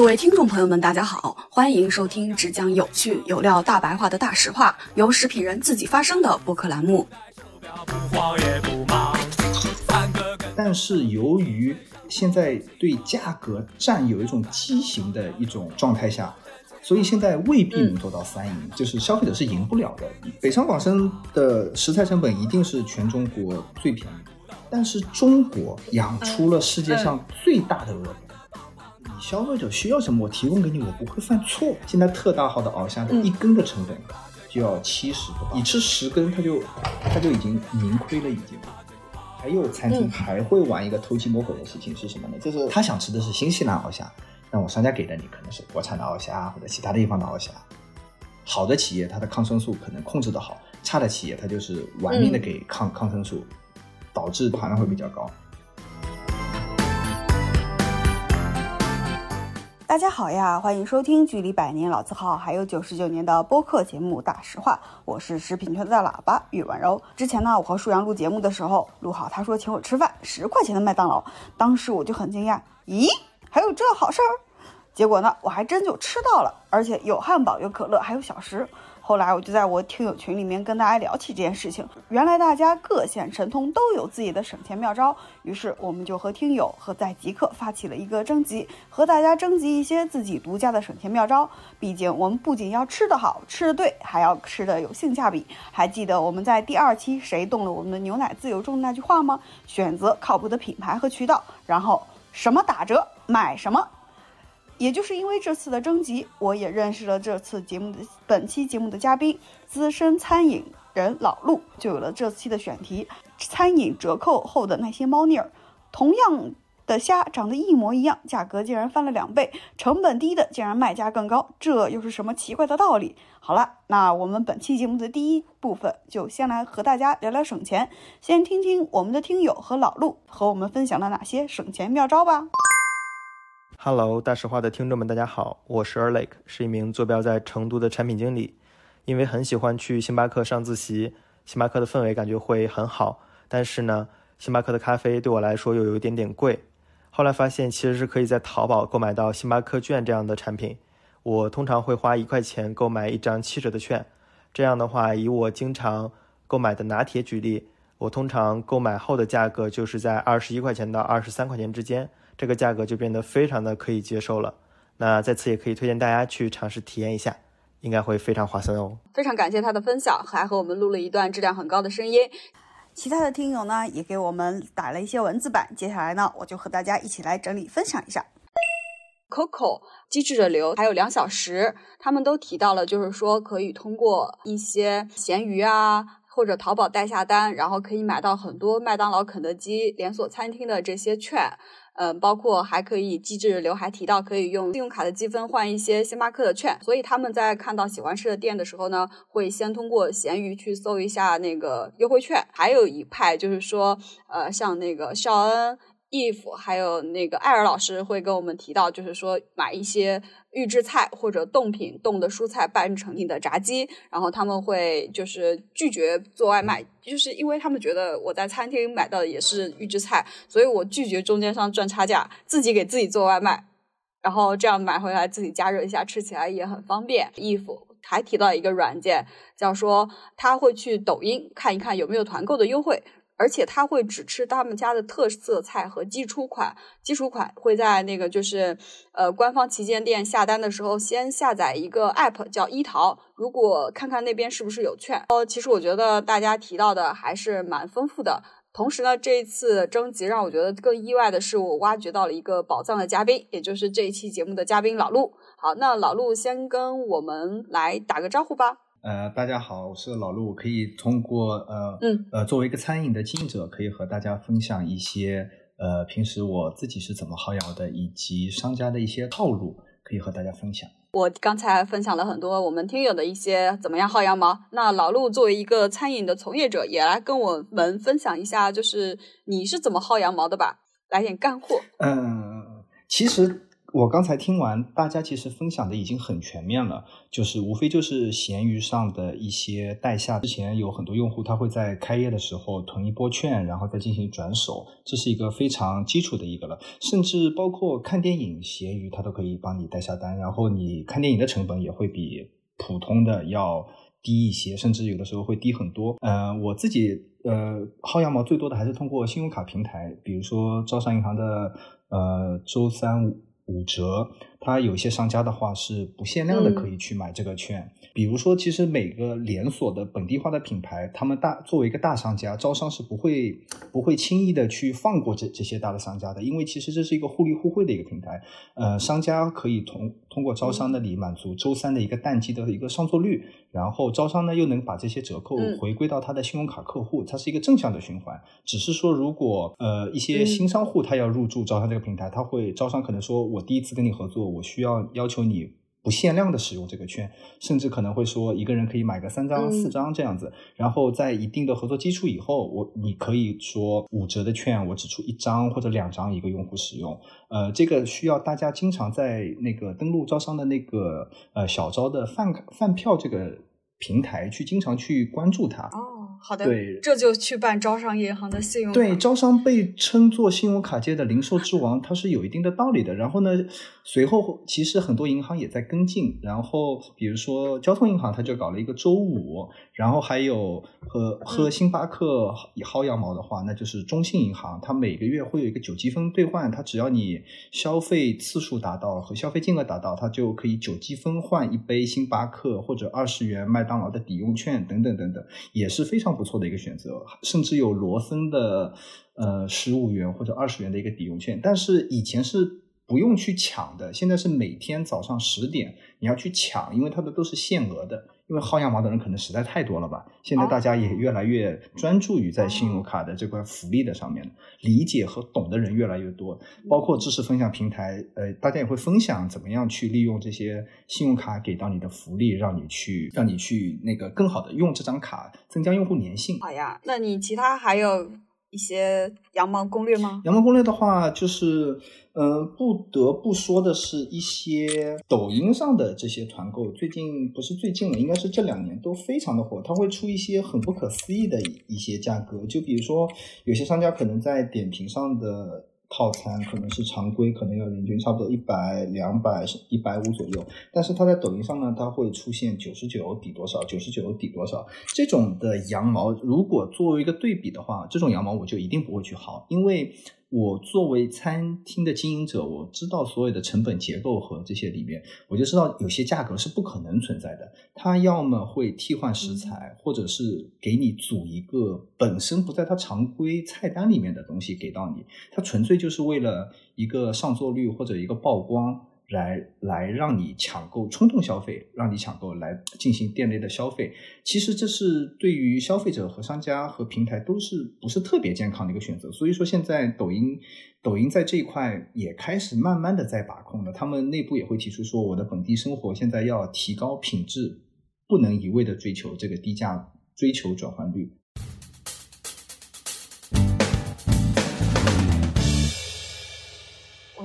各位听众朋友们，大家好，欢迎收听只讲有趣有料大白话的大实话，由食品人自己发声的播客栏目。但是由于现在对价格战有一种畸形的一种状态下，所以现在未必能做到三赢，就是消费者是赢不了的。北上广深的食材成本一定是全中国最便宜。但是中国养出了世界上最大的鳄鱼，你消费者需要什么，我提供给你，我不会犯错。现在特大号的鳌虾的一根的成本就要七十多，你吃十根，它就它就已经盈亏了，已经。还有餐厅还会玩一个偷鸡摸狗的事情是什么呢？就是他想吃的是新西兰鳌虾，那我商家给的你可能是国产的鳌虾或者其他地方的鳌虾。好的企业它的抗生素可能控制的好，差的企业它就是玩命的给抗抗生素。导致含量会比较高。大家好呀，欢迎收听距离百年老字号还有九十九年的播客节目《大实话》，我是食品圈的大喇叭玉婉柔。之前呢，我和舒阳录节目的时候，录好他说请我吃饭，十块钱的麦当劳，当时我就很惊讶，咦，还有这好事儿？结果呢，我还真就吃到了，而且有汉堡，有可乐，还有小食。后来我就在我听友群里面跟大家聊起这件事情，原来大家各显神通都有自己的省钱妙招，于是我们就和听友和在极客发起了一个征集，和大家征集一些自己独家的省钱妙招。毕竟我们不仅要吃得好、吃得对，还要吃得有性价比。还记得我们在第二期谁动了我们的牛奶自由中的那句话吗？选择靠谱的品牌和渠道，然后什么打折买什么。也就是因为这次的征集，我也认识了这次节目的本期节目的嘉宾，资深餐饮人老陆，就有了这期的选题：餐饮折扣后的那些猫腻儿。同样的虾长得一模一样，价格竟然翻了两倍，成本低的竟然卖价更高，这又是什么奇怪的道理？好了，那我们本期节目的第一部分就先来和大家聊聊省钱，先听听我们的听友和老陆和我们分享了哪些省钱妙招吧。Hello，大实话的听众们，大家好，我是 Erlik，是一名坐标在成都的产品经理。因为很喜欢去星巴克上自习，星巴克的氛围感觉会很好，但是呢，星巴克的咖啡对我来说又有一点点贵。后来发现其实是可以在淘宝购买到星巴克券这样的产品。我通常会花一块钱购买一张七折的券。这样的话，以我经常购买的拿铁举例，我通常购买后的价格就是在二十一块钱到二十三块钱之间。这个价格就变得非常的可以接受了。那在此也可以推荐大家去尝试体验一下，应该会非常划算哦。非常感谢他的分享，还和我们录了一段质量很高的声音。其他的听友呢，也给我们打了一些文字版。接下来呢，我就和大家一起来整理分享一下。Coco、机智的流，还有两小时，他们都提到了，就是说可以通过一些闲鱼啊，或者淘宝代下单，然后可以买到很多麦当劳、肯德基连锁餐厅的这些券。嗯，包括还可以机智刘还提到可以用信用卡的积分换一些星巴克的券，所以他们在看到喜欢吃的店的时候呢，会先通过闲鱼去搜一下那个优惠券。还有一派就是说，呃，像那个肖恩。If 还有那个艾尔老师会跟我们提到，就是说买一些预制菜或者冻品、冻的蔬菜拌成你的炸鸡，然后他们会就是拒绝做外卖，就是因为他们觉得我在餐厅买到的也是预制菜，所以我拒绝中间商赚差价，自己给自己做外卖，然后这样买回来自己加热一下，吃起来也很方便。if 还提到一个软件，叫说他会去抖音看一看有没有团购的优惠。而且他会只吃他们家的特色菜和基础款，基础款会在那个就是呃官方旗舰店下单的时候先下载一个 app 叫一淘，如果看看那边是不是有券。哦，其实我觉得大家提到的还是蛮丰富的。同时呢，这一次征集让我觉得更意外的是，我挖掘到了一个宝藏的嘉宾，也就是这一期节目的嘉宾老陆。好，那老陆先跟我们来打个招呼吧。呃，大家好，我是老陆，可以通过呃，嗯，呃，作为一个餐饮的经营者，可以和大家分享一些呃，平时我自己是怎么薅羊的，以及商家的一些套路，可以和大家分享。我刚才分享了很多我们听友的一些怎么样薅羊毛，那老陆作为一个餐饮的从业者，也来跟我们分享一下，就是你是怎么薅羊毛的吧，来点干货。嗯，其实我刚才听完，大家其实分享的已经很全面了，就是无非就是闲鱼上的一些代下。之前有很多用户他会在开业的时候囤一波券，然后再进行转手，这是一个非常基础的一个了。甚至包括看电影，闲鱼它都可以帮你代下单，然后你看电影的成本也会比普通的要低一些，甚至有的时候会低很多。呃，我自己呃薅羊毛最多的还是通过信用卡平台，比如说招商银行的呃周三。五折，它有些商家的话是不限量的，可以去买这个券。比如说，其实每个连锁的本地化的品牌，他们大作为一个大商家，招商是不会不会轻易的去放过这这些大的商家的，因为其实这是一个互利互惠的一个平台。呃，商家可以通通过招商那里满足周三的一个淡季的一个上座率，然后招商呢又能把这些折扣回归到他的信用卡客户，它是一个正向的循环。只是说，如果呃一些新商户他要入驻招商这个平台，他会招商可能说我第一次跟你合作，我需要要求你。不限量的使用这个券，甚至可能会说一个人可以买个三张、四张这样子。然后在一定的合作基础以后，我你可以说五折的券，我只出一张或者两张一个用户使用。呃，这个需要大家经常在那个登录招商的那个呃小招的饭饭票这个平台去经常去关注它。好的，对，这就去办招商银行的信用。对，招商被称作信用卡界的零售之王，它是有一定的道理的。然后呢，随后其实很多银行也在跟进。然后比如说交通银行，它就搞了一个周五。然后还有和和星巴克薅羊毛的话，那就是中信银行，它每个月会有一个九积分兑换，它只要你消费次数达到和消费金额达到，它就可以九积分换一杯星巴克或者二十元麦当劳的抵用券等等等等，也是非常。不错的一个选择，甚至有罗森的呃十五元或者二十元的一个抵用券，但是以前是不用去抢的，现在是每天早上十点你要去抢，因为它的都是限额的。因为薅羊毛的人可能实在太多了吧，现在大家也越来越专注于在信用卡的这块福利的上面，理解和懂的人越来越多，包括知识分享平台，呃，大家也会分享怎么样去利用这些信用卡给到你的福利，让你去让你去那个更好的用这张卡，增加用户粘性。好呀，那你其他还有？一些羊毛攻略吗？羊毛攻略的话，就是，嗯，不得不说的是一些抖音上的这些团购，最近不是最近了，应该是这两年都非常的火。它会出一些很不可思议的一些价格，就比如说有些商家可能在点评上的。套餐可能是常规，可能要人均差不多一百、两百、一百五左右。但是它在抖音上呢，它会出现九十九抵多少，九十九抵多少这种的羊毛。如果作为一个对比的话，这种羊毛我就一定不会去薅，因为。我作为餐厅的经营者，我知道所有的成本结构和这些里面，我就知道有些价格是不可能存在的。他要么会替换食材，或者是给你组一个本身不在他常规菜单里面的东西给到你，他纯粹就是为了一个上座率或者一个曝光。来来让你抢购冲动消费，让你抢购来进行店内的消费，其实这是对于消费者和商家和平台都是不是特别健康的一个选择。所以说现在抖音抖音在这一块也开始慢慢的在把控了，他们内部也会提出说，我的本地生活现在要提高品质，不能一味的追求这个低价，追求转换率。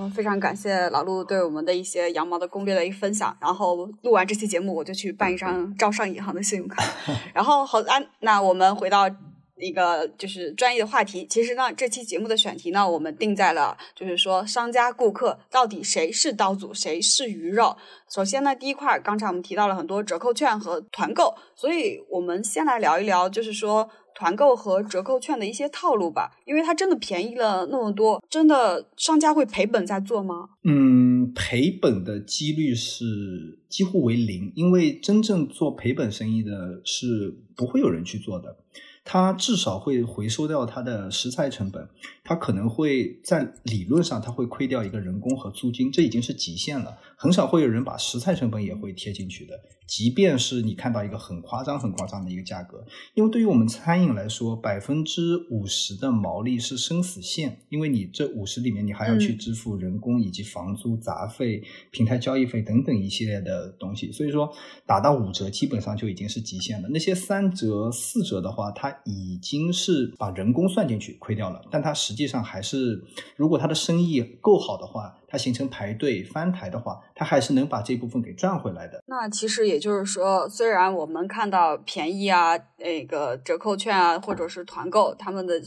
非常感谢老陆对我们的一些羊毛的攻略的一个分享。然后录完这期节目，我就去办一张招商银行的信用卡。然后好，安，那我们回到一个就是专业的话题。其实呢，这期节目的选题呢，我们定在了就是说商家顾客到底谁是刀俎，谁是鱼肉。首先呢，第一块，刚才我们提到了很多折扣券和团购，所以我们先来聊一聊，就是说。团购和折扣券的一些套路吧，因为它真的便宜了那么多，真的商家会赔本在做吗？嗯，赔本的几率是几乎为零，因为真正做赔本生意的是不会有人去做的。它至少会回收掉它的食材成本，它可能会在理论上它会亏掉一个人工和租金，这已经是极限了。很少会有人把食材成本也会贴进去的。即便是你看到一个很夸张、很夸张的一个价格，因为对于我们餐饮来说，百分之五十的毛利是生死线，因为你这五十里面你还要去支付人工以及房租、杂费、平台交易费等等一系列的东西，所以说打到五折基本上就已经是极限了。那些三折、四折的话，它已经是把人工算进去亏掉了，但它实际上还是，如果它的生意够好的话。它形成排队翻台的话，它还是能把这部分给赚回来的。那其实也就是说，虽然我们看到便宜啊，那个折扣券啊，或者是团购，他们的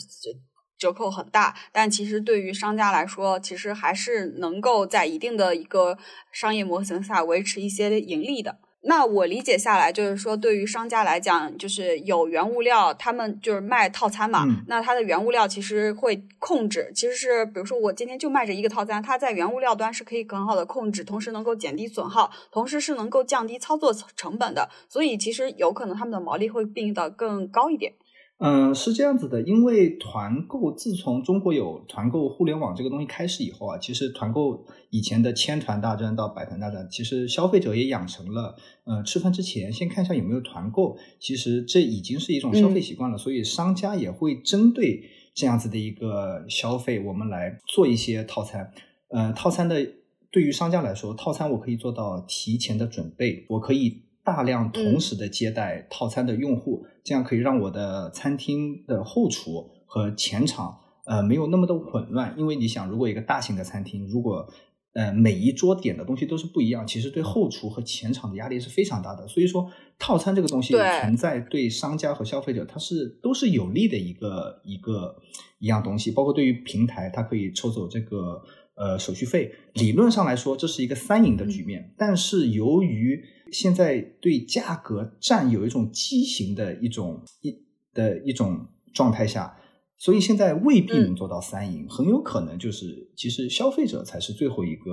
折扣很大，但其实对于商家来说，其实还是能够在一定的一个商业模型下维持一些盈利的。那我理解下来，就是说，对于商家来讲，就是有原物料，他们就是卖套餐嘛。那它的原物料其实会控制，其实是比如说我今天就卖这一个套餐，它在原物料端是可以很好的控制，同时能够减低损耗，同时是能够降低操作成本的。所以其实有可能他们的毛利会变得更高一点。嗯，是这样子的，因为团购自从中国有团购互联网这个东西开始以后啊，其实团购以前的千团大战到百团大战，其实消费者也养成了，呃，吃饭之前先看一下有没有团购，其实这已经是一种消费习惯了，所以商家也会针对这样子的一个消费，我们来做一些套餐。呃，套餐的对于商家来说，套餐我可以做到提前的准备，我可以。大量同时的接待套餐的用户，这样可以让我的餐厅的后厨和前场呃没有那么的混乱。因为你想，如果一个大型的餐厅，如果呃每一桌点的东西都是不一样，其实对后厨和前场的压力是非常大的。所以说，套餐这个东西存在对商家和消费者，它是都是有利的一个一个一样东西。包括对于平台，它可以抽走这个呃手续费。理论上来说，这是一个三赢的局面。但是由于现在对价格战有一种畸形的一种一的一种状态下，所以现在未必能做到三赢，很有可能就是其实消费者才是最后一个，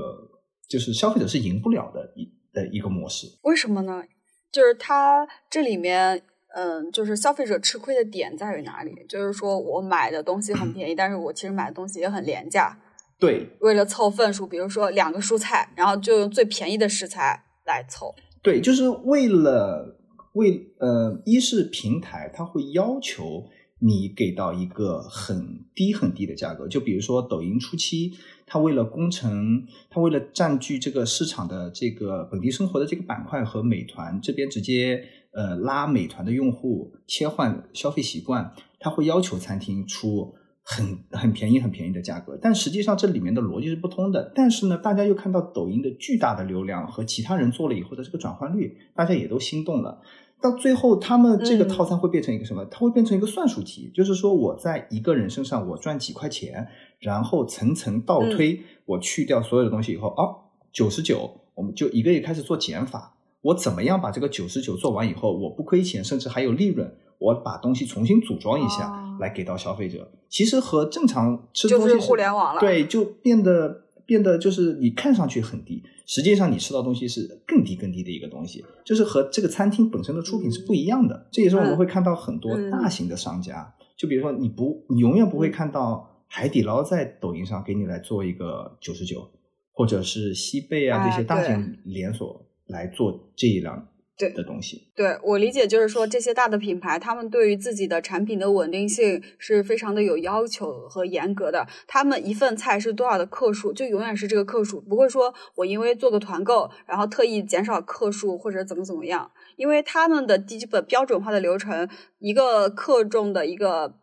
就是消费者是赢不了的一的一个模式。为什么呢？就是它这里面，嗯，就是消费者吃亏的点在于哪里？就是说我买的东西很便宜，但是我其实买的东西也很廉价。对，为了凑份数，比如说两个蔬菜，然后就用最便宜的食材来凑。对，就是为了为呃，一是平台它会要求你给到一个很低很低的价格，就比如说抖音初期，它为了工程，它为了占据这个市场的这个本地生活的这个板块，和美团这边直接呃拉美团的用户切换消费习惯，它会要求餐厅出。很很便宜很便宜的价格，但实际上这里面的逻辑是不通的。但是呢，大家又看到抖音的巨大的流量和其他人做了以后的这个转换率，大家也都心动了。到最后，他们这个套餐会变成一个什么？它会变成一个算术题，就是说我在一个人身上我赚几块钱，然后层层倒推，我去掉所有的东西以后，哦，九十九，我们就一个月开始做减法。我怎么样把这个九十九做完以后，我不亏钱，甚至还有利润？我把东西重新组装一下，来给到消费者。其实和正常吃东西是互联网了，对，就变得变得就是你看上去很低，实际上你吃到东西是更低更低的一个东西，就是和这个餐厅本身的出品是不一样的。这也是我们会看到很多大型的商家，就比如说你不，你永远不会看到海底捞在抖音上给你来做一个九十九，或者是西贝啊这些大型连锁来做这一辆。对的东西，对我理解就是说，这些大的品牌，他们对于自己的产品的稳定性是非常的有要求和严格的。他们一份菜是多少的克数，就永远是这个克数，不会说我因为做个团购，然后特意减少克数或者怎么怎么样。因为他们的基本标准化的流程，一个克重的一个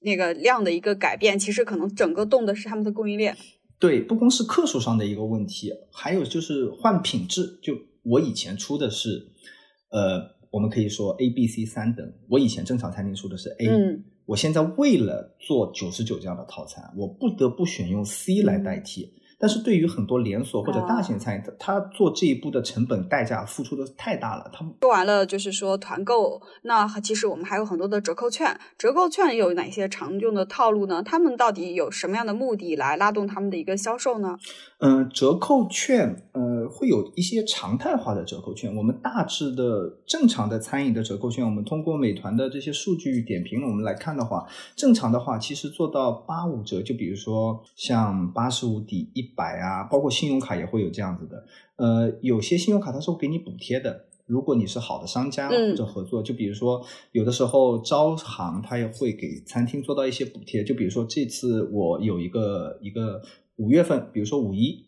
那个量的一个改变，其实可能整个动的是他们的供应链。对，不光是克数上的一个问题，还有就是换品质。就我以前出的是。呃，我们可以说 A、B、C 三等。我以前正常餐厅出的是 A，我现在为了做九十九这样的套餐，我不得不选用 C 来代替。但是对于很多连锁或者大型餐饮，他做这一步的成本代价付出的太大了。他们说完了，就是说团购，那其实我们还有很多的折扣券。折扣券有哪些常用的套路呢？他们到底有什么样的目的来拉动他们的一个销售呢？嗯，折扣券，呃，会有一些常态化的折扣券。我们大致的正常的餐饮的折扣券，我们通过美团的这些数据点评，我们来看的话，正常的话其实做到八五折，就比如说像八十五抵一。百啊，包括信用卡也会有这样子的。呃，有些信用卡它是会给你补贴的。如果你是好的商家或者合作，就比如说有的时候招行它也会给餐厅做到一些补贴。就比如说这次我有一个一个五月份，比如说五一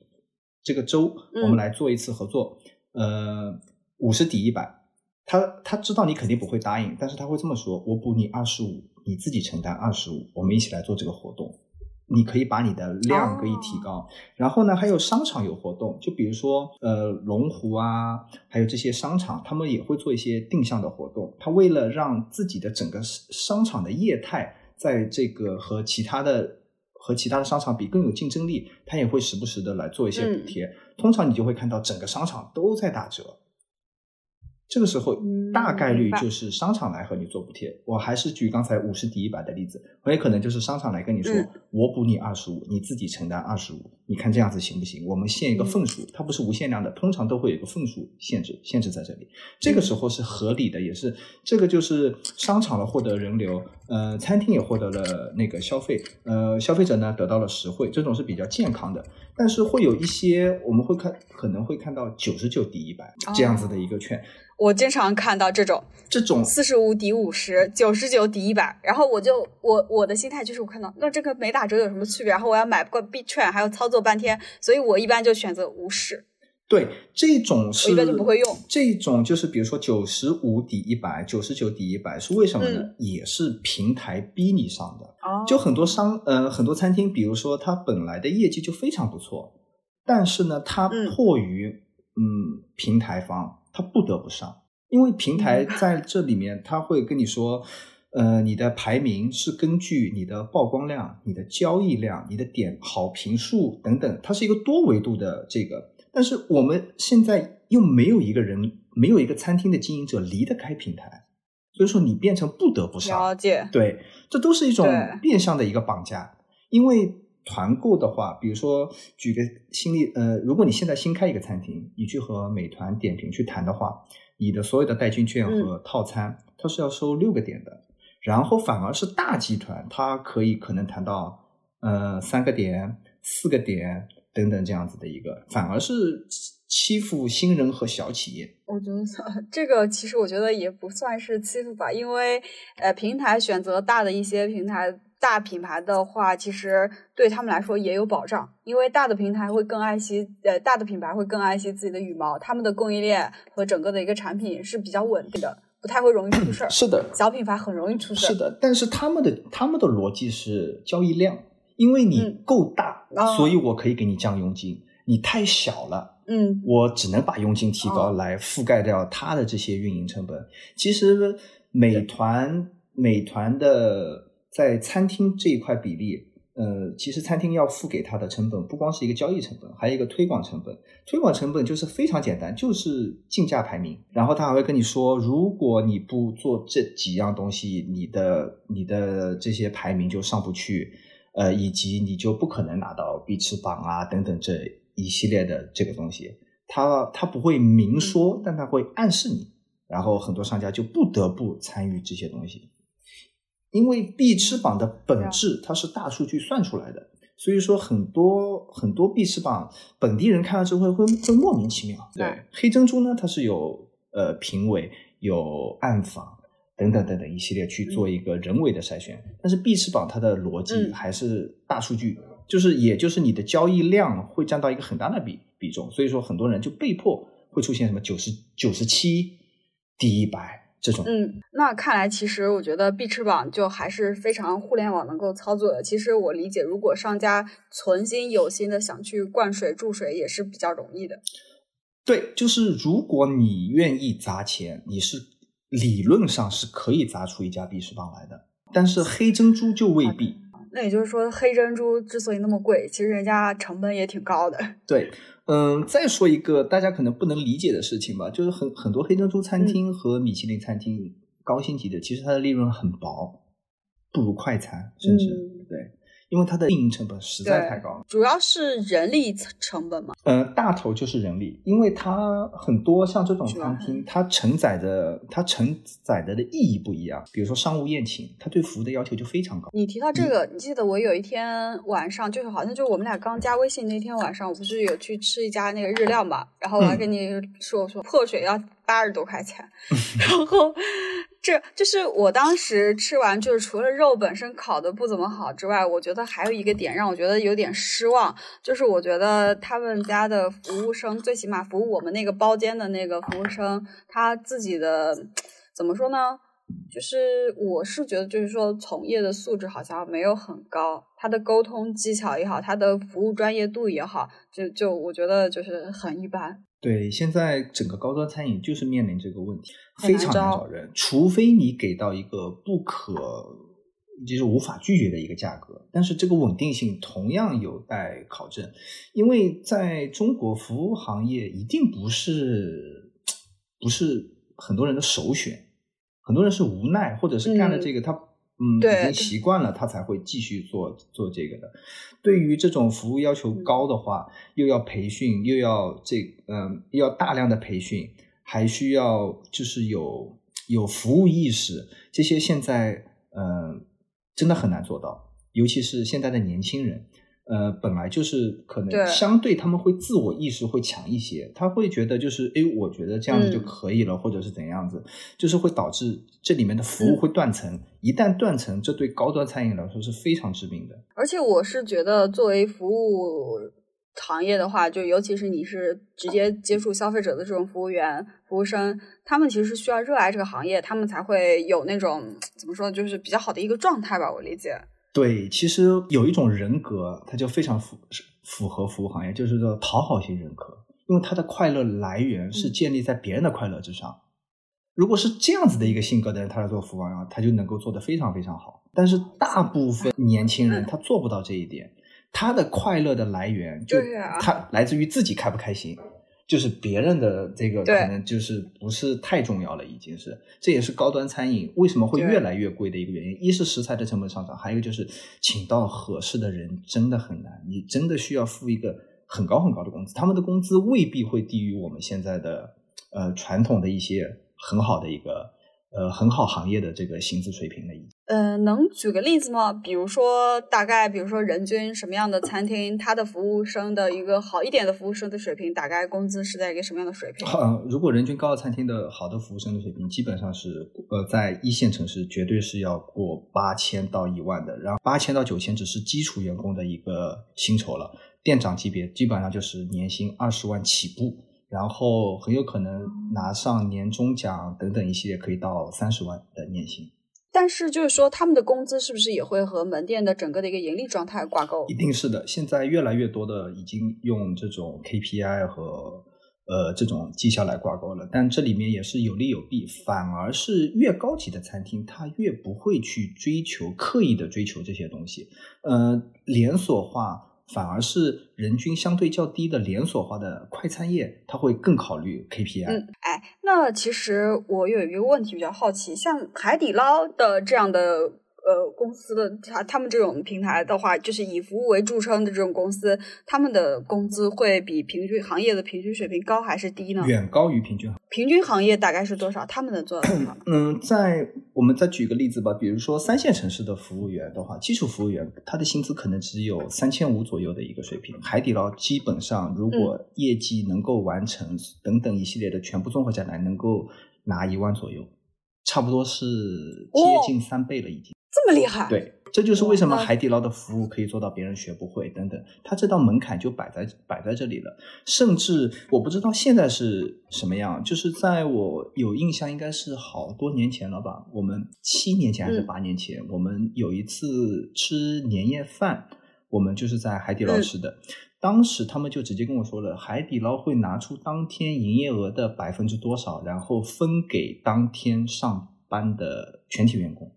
这个周，我们来做一次合作。呃，五十抵一百，他他知道你肯定不会答应，但是他会这么说：我补你二十五，你自己承担二十五，我们一起来做这个活动。你可以把你的量可以提高。然后呢，还有商场有活动，就比如说呃龙湖啊，还有这些商场，他们也会做一些定向的活动。他为了让自己的整个商场的业态在这个和其他的和其他的商场比更有竞争力，他也会时不时的来做一些补贴。通常你就会看到整个商场都在打折。这个时候大概率就是商场来和你做补贴。我还是举刚才五十抵一百的例子，很有可能就是商场来跟你说，我补你二十五，你自己承担二十五。你看这样子行不行？我们限一个份数，它不是无限量的，通常都会有一个份数限制，限制在这里。这个时候是合理的，也是这个就是商场的获得人流，呃，餐厅也获得了那个消费，呃，消费者呢得到了实惠，这种是比较健康的。但是会有一些我们会看，可能会看到九十九抵一百这样子的一个券。我经常看到这种这种四十五抵五十，九十九抵一百，然后我就我我的心态就是我看到那这个没打折有什么区别？然后我要买个币券，还要操作半天，所以我一般就选择无视。对，这种是我一般就不会用。这种就是比如说九十五抵一百，九十九抵一百是为什么呢？也是平台逼你上的。哦，就很多商呃很多餐厅，比如说它本来的业绩就非常不错，但是呢，它迫于嗯平台方，它不得不上。因为平台在这里面，他会跟你说，呃，你的排名是根据你的曝光量、你的交易量、你的点好评数等等，它是一个多维度的这个。但是我们现在又没有一个人，没有一个餐厅的经营者离得开平台，所以说你变成不得不上。了解，对，这都是一种变相的一个绑架。因为团购的话，比如说举个新例，呃，如果你现在新开一个餐厅，你去和美团点评去谈的话。你的所有的代金券和套餐，它是要收六个点的，然后反而是大集团，它可以可能谈到呃三个点、四个点等等这样子的一个，反而是欺负新人和小企业。我觉得这个其实我觉得也不算是欺负吧，因为呃平台选择大的一些平台。大品牌的话，其实对他们来说也有保障，因为大的平台会更爱惜，呃，大的品牌会更爱惜自己的羽毛，他们的供应链和整个的一个产品是比较稳定的，不太会容易出事儿。是的，小品牌很容易出事儿。是的，但是他们的他们的逻辑是交易量，因为你够大，所以我可以给你降佣金。你太小了，嗯，我只能把佣金提高来覆盖掉它的这些运营成本。其实美团美团的。在餐厅这一块比例，呃，其实餐厅要付给他的成本不光是一个交易成本，还有一个推广成本。推广成本就是非常简单，就是竞价排名。然后他还会跟你说，如果你不做这几样东西，你的你的这些排名就上不去，呃，以及你就不可能拿到必吃榜啊等等这一系列的这个东西。他他不会明说，但他会暗示你，然后很多商家就不得不参与这些东西。因为必吃榜的本质它是大数据算出来的，所以说很多很多必吃榜本地人看了之后会会莫名其妙。对，黑珍珠呢，它是有呃评委、有暗访等等等等一系列去做一个人为的筛选，但是必吃榜它的逻辑还是大数据，就是也就是你的交易量会占到一个很大的比比重，所以说很多人就被迫会出现什么九十九十七低一百。这种嗯，那看来其实我觉得必吃榜就还是非常互联网能够操作的。其实我理解，如果商家存心有心的想去灌水注水，也是比较容易的。对，就是如果你愿意砸钱，你是理论上是可以砸出一家必吃榜来的。但是黑珍珠就未必。那也就是说，黑珍珠之所以那么贵，其实人家成本也挺高的。对。嗯，再说一个大家可能不能理解的事情吧，就是很很多黑珍珠餐厅和米其林餐厅高星级的，其实它的利润很薄，不如快餐，甚至对。因为它的运营成本实在太高了，主要是人力成本嘛。呃，大头就是人力，因为它很多像这种餐厅，它承载的它承载的的意义不一样。比如说商务宴请，它对服务的要求就非常高。你提到这个，你记得我有一天晚上，就是好像就我们俩刚加微信那天晚上，我不是有去吃一家那个日料嘛？然后我还跟你说说破水要八十多块钱，然后。这就是我当时吃完，就是除了肉本身烤的不怎么好之外，我觉得还有一个点让我觉得有点失望，就是我觉得他们家的服务生，最起码服务我们那个包间的那个服务生，他自己的怎么说呢？就是我是觉得，就是说从业的素质好像没有很高，他的沟通技巧也好，他的服务专业度也好，就就我觉得就是很一般。对，现在整个高端餐饮就是面临这个问题，非常难找人，除非你给到一个不可，就是无法拒绝的一个价格，但是这个稳定性同样有待考证，因为在中国服务行业一定不是不是很多人的首选，很多人是无奈或者是干了嗯这个他。嗯，对已经习惯了，他才会继续做做这个的。对于这种服务要求高的话，又要培训，又要这嗯、又要大量的培训，还需要就是有有服务意识，这些现在嗯、呃真的很难做到，尤其是现在的年轻人。呃，本来就是可能相对他们会自我意识会强一些，他会觉得就是哎，我觉得这样子就嗯可以了，或者是怎样子，就是会导致这里面的服务嗯会断层。一旦断层，这对高端餐饮来说是非常致命的。而且我是觉得，作为服务行业的话，就尤其是你是直接接触消费者的这种服务员、服务生，他们其实是需要热爱这个行业，他们才会有那种怎么说，就是比较好的一个状态吧。我理解。对，其实有一种人格，它就非常符符合服务行业，就是说讨好型人格，因为他的快乐来源是嗯。建立在别人的快乐之上。如果是这样子的一个性格的人，他来做服务行业，他就能够做得非常非常好。但是大部分年轻人嗯。他做不到这一点，他的快乐的来源就他来自于自己开不开心，就是别人的这个可能就是不是太重要了，已经是。这也是高端餐饮为什么会越来越贵的一个原因。一是食材的成本上涨，还有就是请到合适的人真的很难，你真的需要付一个很高很高的工资，他们的工资未必会低于我们现在的呃传统的一些很好的一个呃很好行业的这个薪资水平了已经。呃，能举个例子吗？比如说，大概比如说人均什么样的餐厅，它的服务生的一个好一点的服务生的水平，大概工资是在一个什么样的水平？呃，如果人均高的餐厅的好的服务生的水平，基本上是呃在一线城市绝对是要过八千到一万的，然后八千到九千只是基础员工的一个薪酬了，店长级别基本上就是年薪二十万起步，然后很有可能拿上年终奖等等一系列可以到三十万的年薪。但是就是说，他们的工资是不是也会和门店的整个的一个盈利状态挂钩一？定是的，现在越来越多的已经用这种 KPI 和呃这种绩效来挂钩了，但这里面也是有利有弊，反而是越高级的餐厅，它越不会去追求刻意的追求这些东西，呃，连锁化。反而是人均相对较低的连锁化的快餐业，它会更考虑 KPI。嗯，哎，那其实我有一个问题比较好奇，像海底捞的这样的呃公司的，他他们这种平台的话，就是以服务为著称的这种公司，他们的工资会比平均行业的平均水平高还是低呢？远高于平均平均行业大概是多少？他们能做到多少？嗯，在我们再举个例子吧，比如说三线城市的服务员的话，基础服务员他的薪资可能只有三千五左右的一个水平。海底捞基本上如果业绩能够完成等等一系列的全部综合下来，能够拿一万左右，差不多是接近三倍了已经。这么厉害？，对，这就是为什么海底捞的服务可以做到别人学不会等等，它这道门槛就摆在摆在这里了。甚至我不知道现在是什么样，就是在我有印象，应该是好多年前了吧？我们七年前还是嗯八年前，我们有一次吃年夜饭，我们就是在海底捞嗯吃的。当时他们就直接跟我说了，海底捞会拿出当天营业额的百分之多少，然后分给当天上班的全体员工。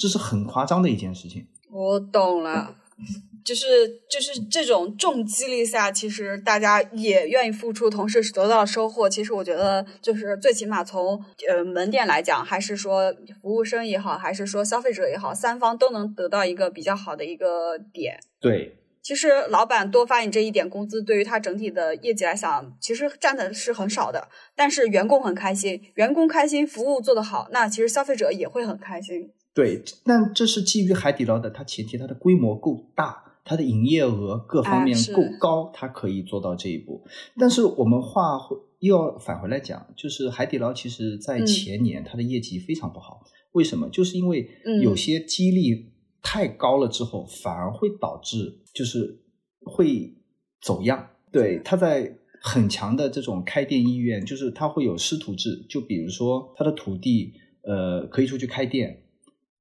这是很夸张的一件事情。我懂了。就是就是这种重激励下，其实大家也愿意付出，同时得到收获。其实我觉得，就是最起码从呃门店来讲，还是说服务生也好，还是说消费者也好，三方都能得到一个比较好的一个点。对，其实老板多发你这一点工资，对于他整体的业绩来讲，其实占的是很少的。但是员工很开心，员工开心，服务做得好，那其实消费者也会很开心。对，但这是基于海底捞的，它前提它的规模够大，它的营业额各方面够高，它可以做到这一步。但是我们话会又要返回来讲，就是海底捞其实在嗯前年它的业绩非常不好，为什么？就是因为嗯有些激励太高了之后，反而会导致就是会走样。对，它在很强的这种开店意愿，就是它会有师徒制，就比如说它的徒弟。呃可以出去开店，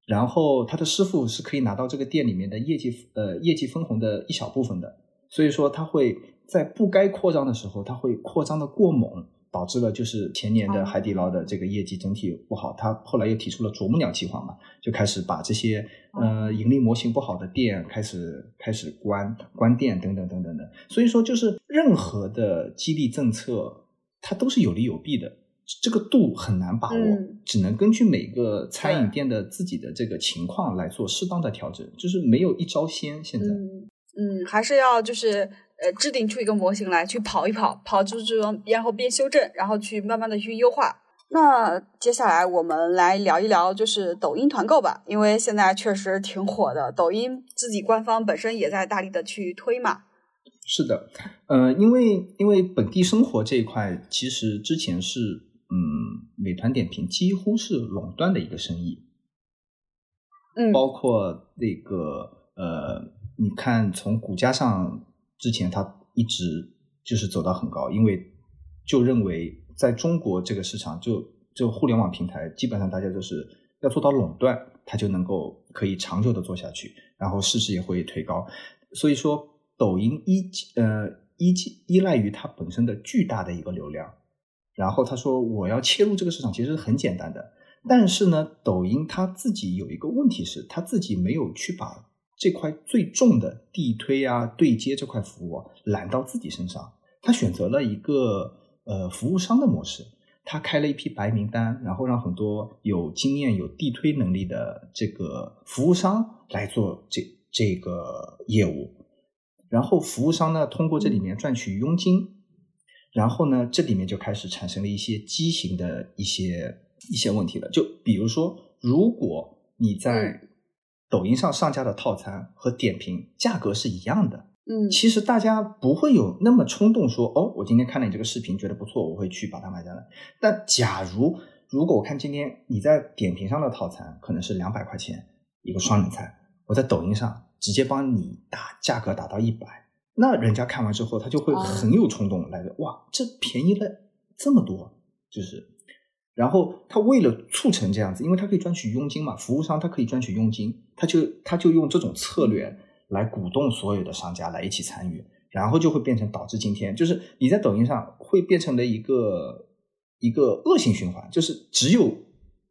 然后他的师傅是可以拿到这个店里面的业绩呃业绩分红的一小部分的，所以说他会在不该扩张的时候，他会扩张的过猛。导致了就是前年的海底捞的这个业绩整体不好，他后来又提出了啄木鸟计划嘛，就开始把这些呃盈利模型不好的店开始开始关关店等等等等的。所以说，就是任何的激励政策，它都是有利有弊的，这个度很难把握，只能根据每个餐饮店的自己的这个情况来做适当的调整，就是没有一招鲜。现在，嗯，还是要就是。呃，制定出一个模型来，去跑一跑，跑出这种，然后边修正，然后去慢慢的去优化。那接下来我们来聊一聊，就是抖音团购吧，因为现在确实挺火的，抖音自己官方本身也在大力的去推嘛。是的，呃，因为因为本地生活这一块，其实之前是，嗯，美团点评几乎是垄断的一个生意。嗯，包括那个，呃，你看从股价上。之前它一直就是走到很高，因为就认为在中国这个市场，就就互联网平台，基本上大家就是要做到垄断，它就能够可以长久的做下去，然后市值也会推高。所以说，抖音依呃依依赖于它本身的巨大的一个流量，然后他说我要切入这个市场其实是很简单的，但是呢，抖音它自己有一个问题是，它自己没有去把。这块最重的地推啊、对接这块服务揽到自己身上，他选择了一个呃服务商的模式，他开了一批白名单，然后让很多有经验、有地推能力的这个服务商来做这这个业务，然后服务商呢通过这里面赚取佣金，然后呢这里面就开始产生了一些畸形的一些一些问题了，就比如说如果你在抖音上上架的套餐和点评价格是一样的，嗯，其实大家不会有那么冲动说，哦，我今天看了你这个视频，觉得不错，我会去把它买下来。但假如如果我看今天你在点评上的套餐可能是两百块钱一个双人餐，我在抖音上直接帮你打价格打到一百，那人家看完之后他就会很有冲动来的，哇，这便宜了这么多，就是。然后他为了促成这样子，因为他可以赚取佣金嘛，服务商他可以赚取佣金，他就他就用这种策略来鼓动所有的商家来一起参与，然后就会变成导致今天。就是你在抖音上会变成了一个一个恶性循环，就是只有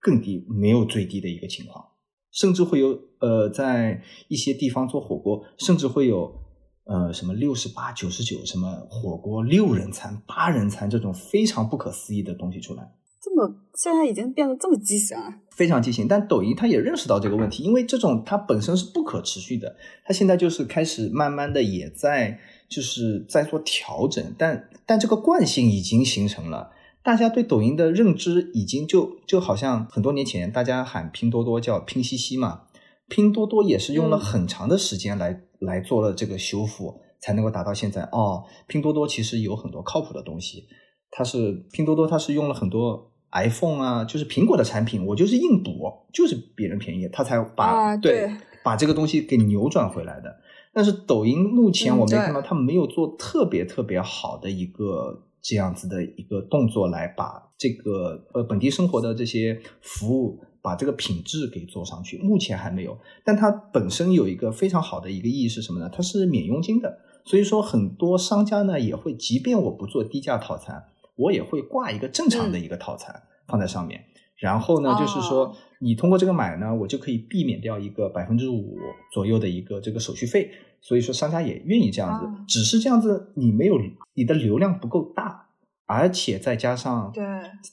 更低没有最低的一个情况，甚至会有呃在一些地方做火锅，甚至会有呃什么六十八九十九什么火锅六人餐八人餐这种非常不可思议的东西出来。这么现在已经变得这么畸形了，非常畸形。但抖音它也认识到这个问题，因为这种它本身是不可持续的，它现在就是开始慢慢的也在就是在做调整，但但这个惯性已经形成了，大家对抖音的认知已经就就好像很多年前大家喊拼多多叫拼夕夕嘛，拼多多也是用了很长的时间来来做了这个修复，才能够达到现在。哦，拼多多其实有很多靠谱的东西。它是拼多多，它是用了很多 iPhone 啊，就是苹果的产品，我就是硬补，就是别人便宜，他才把对把这个东西给扭转回来的。但是抖音目前我没看到，他没有做特别特别好的一个这样子的一个动作，来把这个呃本地生活的这些服务，把这个品质给做上去，目前还没有。但它本身有一个非常好的一个意义是什么呢？它是免佣金的，所以说很多商家呢也会，即便我不做低价套餐。我也会挂一个正常的一个套餐放在上面，然后呢，就是说你通过这个买呢，我就可以避免掉一个百分之五左右的一个这个手续费，所以说商家也愿意这样子。只是这样子，你没有你的流量不够大，而且再加上对，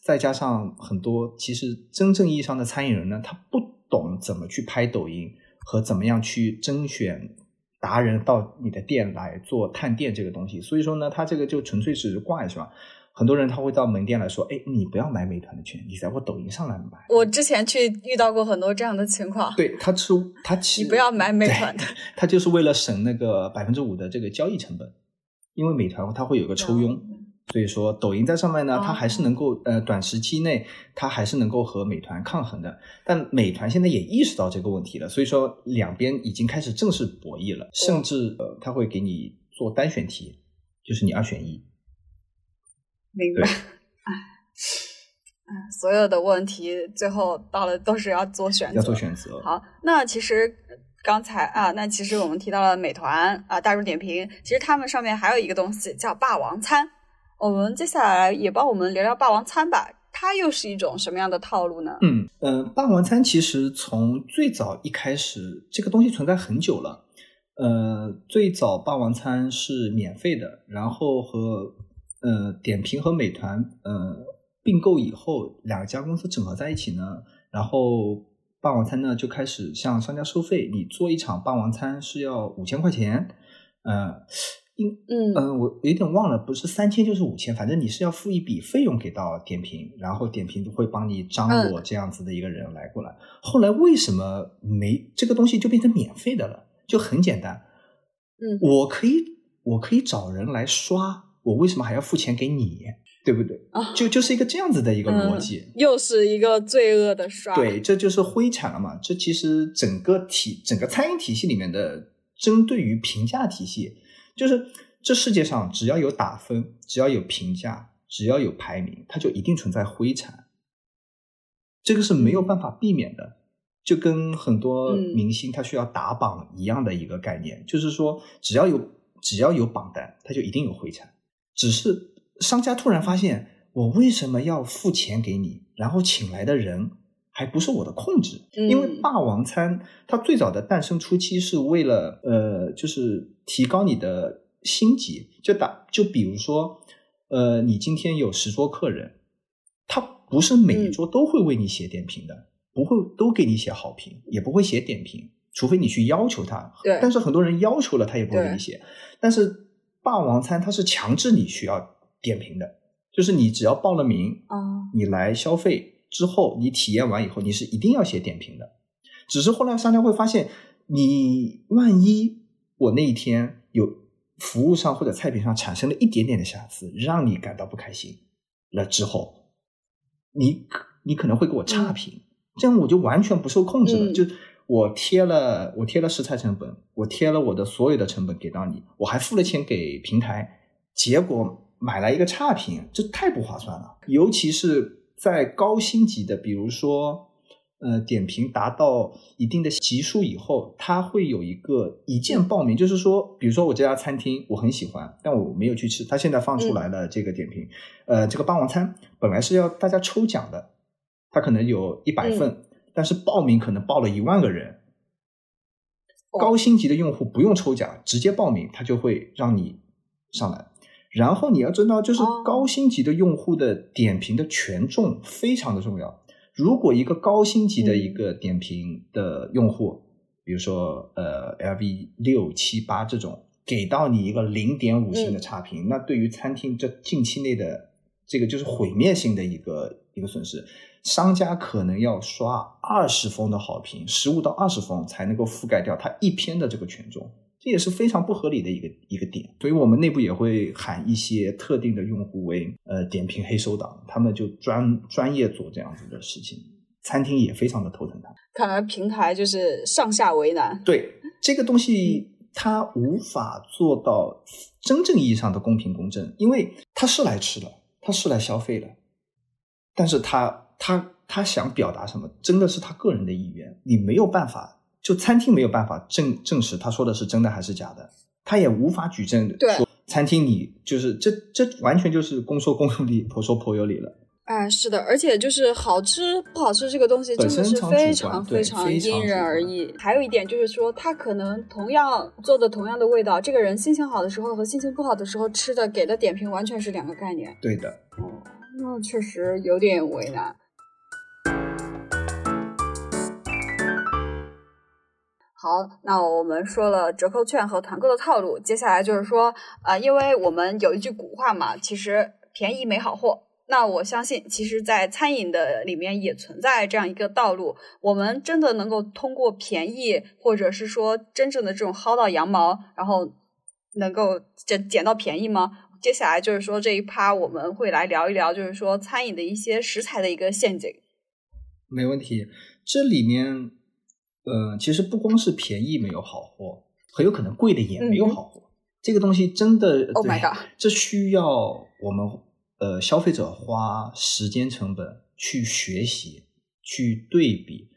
再加上很多其实真正意义上的餐饮人呢，他不懂怎么去拍抖音和怎么样去甄选达人到你的店来做探店这个东西，所以说呢，他这个就纯粹是挂一下。很多人他会到门店来说：“哎，你不要买美团的券，你在我抖音上来买。”我之前去遇到过很多这样的情况。对他吃他 其你不要买美团的，他就是为了省那个百分之五的这个交易成本，因为美团它会有个抽佣，所以说抖音在上面呢，它还是能够呃短时期内它还是能够和美团抗衡的。但美团现在也意识到这个问题了，所以说两边已经开始正式博弈了，甚至呃他会给你做单选题，就是你二选一。明白，所有的问题最后到了都是要做选择，要做选择。好，那其实刚才啊，那其实我们提到了美团啊、大众点评，其实他们上面还有一个东西叫霸王餐。我们接下来也帮我们聊聊霸王餐吧，它又是一种什么样的套路呢？嗯呃，霸王餐其实从最早一开始，这个东西存在很久了。呃，最早霸王餐是免费的，然后和呃点评和美团呃并购以后，两家公司整合在一起呢，然后霸王餐呢就开始向商家收费，你做一场霸王餐是要五千块钱，呃，应嗯嗯，我有点忘了，不是三千就是五千，反正你是要付一笔费用给到点评，然后点评就会帮你张罗这样子的一个人来过来。后来为什么没这个东西就变成免费的了？就很简单，嗯我可以我可以找人来刷，我为什么还要付钱给你？对不对？啊就就是一个这样子的一个逻辑。嗯又是一个罪恶的刷。对，这就是灰产了嘛。这其实整个体整个餐饮体系里面的针对于评价体系，就是这世界上只要有打分，只要有评价，只要有排名，它就一定存在灰产，这个是没有办法避免的。就跟很多嗯明星他需要打榜一样的一个概念，就是说只要有只要有榜单，它就一定有灰产。只是商家突然发现，我为什么要付钱给你，然后请来的人还不是我的控制？嗯因为霸王餐它最早的诞生初期是为了呃，就是提高你的星级，就打就比如说呃，你今天有十桌客人，他不是每一桌都会为你写点评的，不会都给你写好评，也不会写点评，除非你去要求他。对但是很多人要求了，他也不会给你写。但是霸王餐它是强制你需要点评的，就是你只要报了名，啊，你来消费之后，你体验完以后，你是一定要写点评的。只是后来商家会发现，你万一我那一天有服务上或者菜品上产生了一点点的瑕疵，让你感到不开心了之后，你可你可能会给我差评，这样我就完全不受控制了。嗯就我贴了我贴了食材成本，我贴了我的所有的成本给到你，我还付了钱给平台，结果买来一个差评，这太不划算了。尤其是在高星级的，比如说，呃，点评达到一定的级数以后，它会有一个一键报名，就是说，比如说我这家餐厅我很喜欢，但我没有去吃，它现在放出来了这个点评，呃，这个霸王餐本来是要大家抽奖的，它可能有一百份，但是报名可能报了一万个人。哦高星级的用户不用抽奖，直接报名，他就会让你上来。然后你要知道，就是哦高星级的用户的点评的权重非常的重要。如果一个高星级的一个点评的用户，比如说呃 LV 六七八这种，给到你一个零点五星的差评，那对于餐厅这近期内的这个就是毁灭性的一个一个损失。商家可能要刷二十封的好评，十五到二十封才能够覆盖掉他一篇的这个权重，这也是非常不合理的一个一个点。所以我们内部也会喊一些特定的用户为呃点评黑手党，他们就专专业做这样子的事情，餐厅也非常的头疼他。看来平台就是上下为难。对这个东西，它无法做到真正意义上的公平公正，因为他是来吃的，他是来消费的，但是他他他想表达什么，真的是他个人的意愿，你没有办法，就餐厅没有办法证证实他说的是真的还是假的，他也无法举证对说餐厅你就是这这完全就是公说公有理，婆说婆有理了。哎，是的，而且就是好吃不好吃这个东西真的是非常非常因人而异。还有一点就是说，他可能同样做的同样的味道，这个人心情好的时候和心情不好的时候吃的给的点评完全是两个概念。对的，哦，那确实有点为难。好，那我们说了折扣券和团购的套路，接下来就是说，呃，因为我们有一句古话嘛，其实便宜没好货。那我相信，其实，在餐饮的里面也存在这样一个道路，我们真的能够通过便宜，或者是说真正的这种薅到羊毛，然后能够捡捡到便宜吗？接下来就是说这一趴我们会来聊一聊，就是说餐饮的一些食材的一个陷阱。没问题。这里面，呃，其实不光是便宜没有好货，很有可能贵的也没有好货。这个东西真的嗯 Oh my 对 god 这需要我们呃消费者花时间成本，去学习、去对比，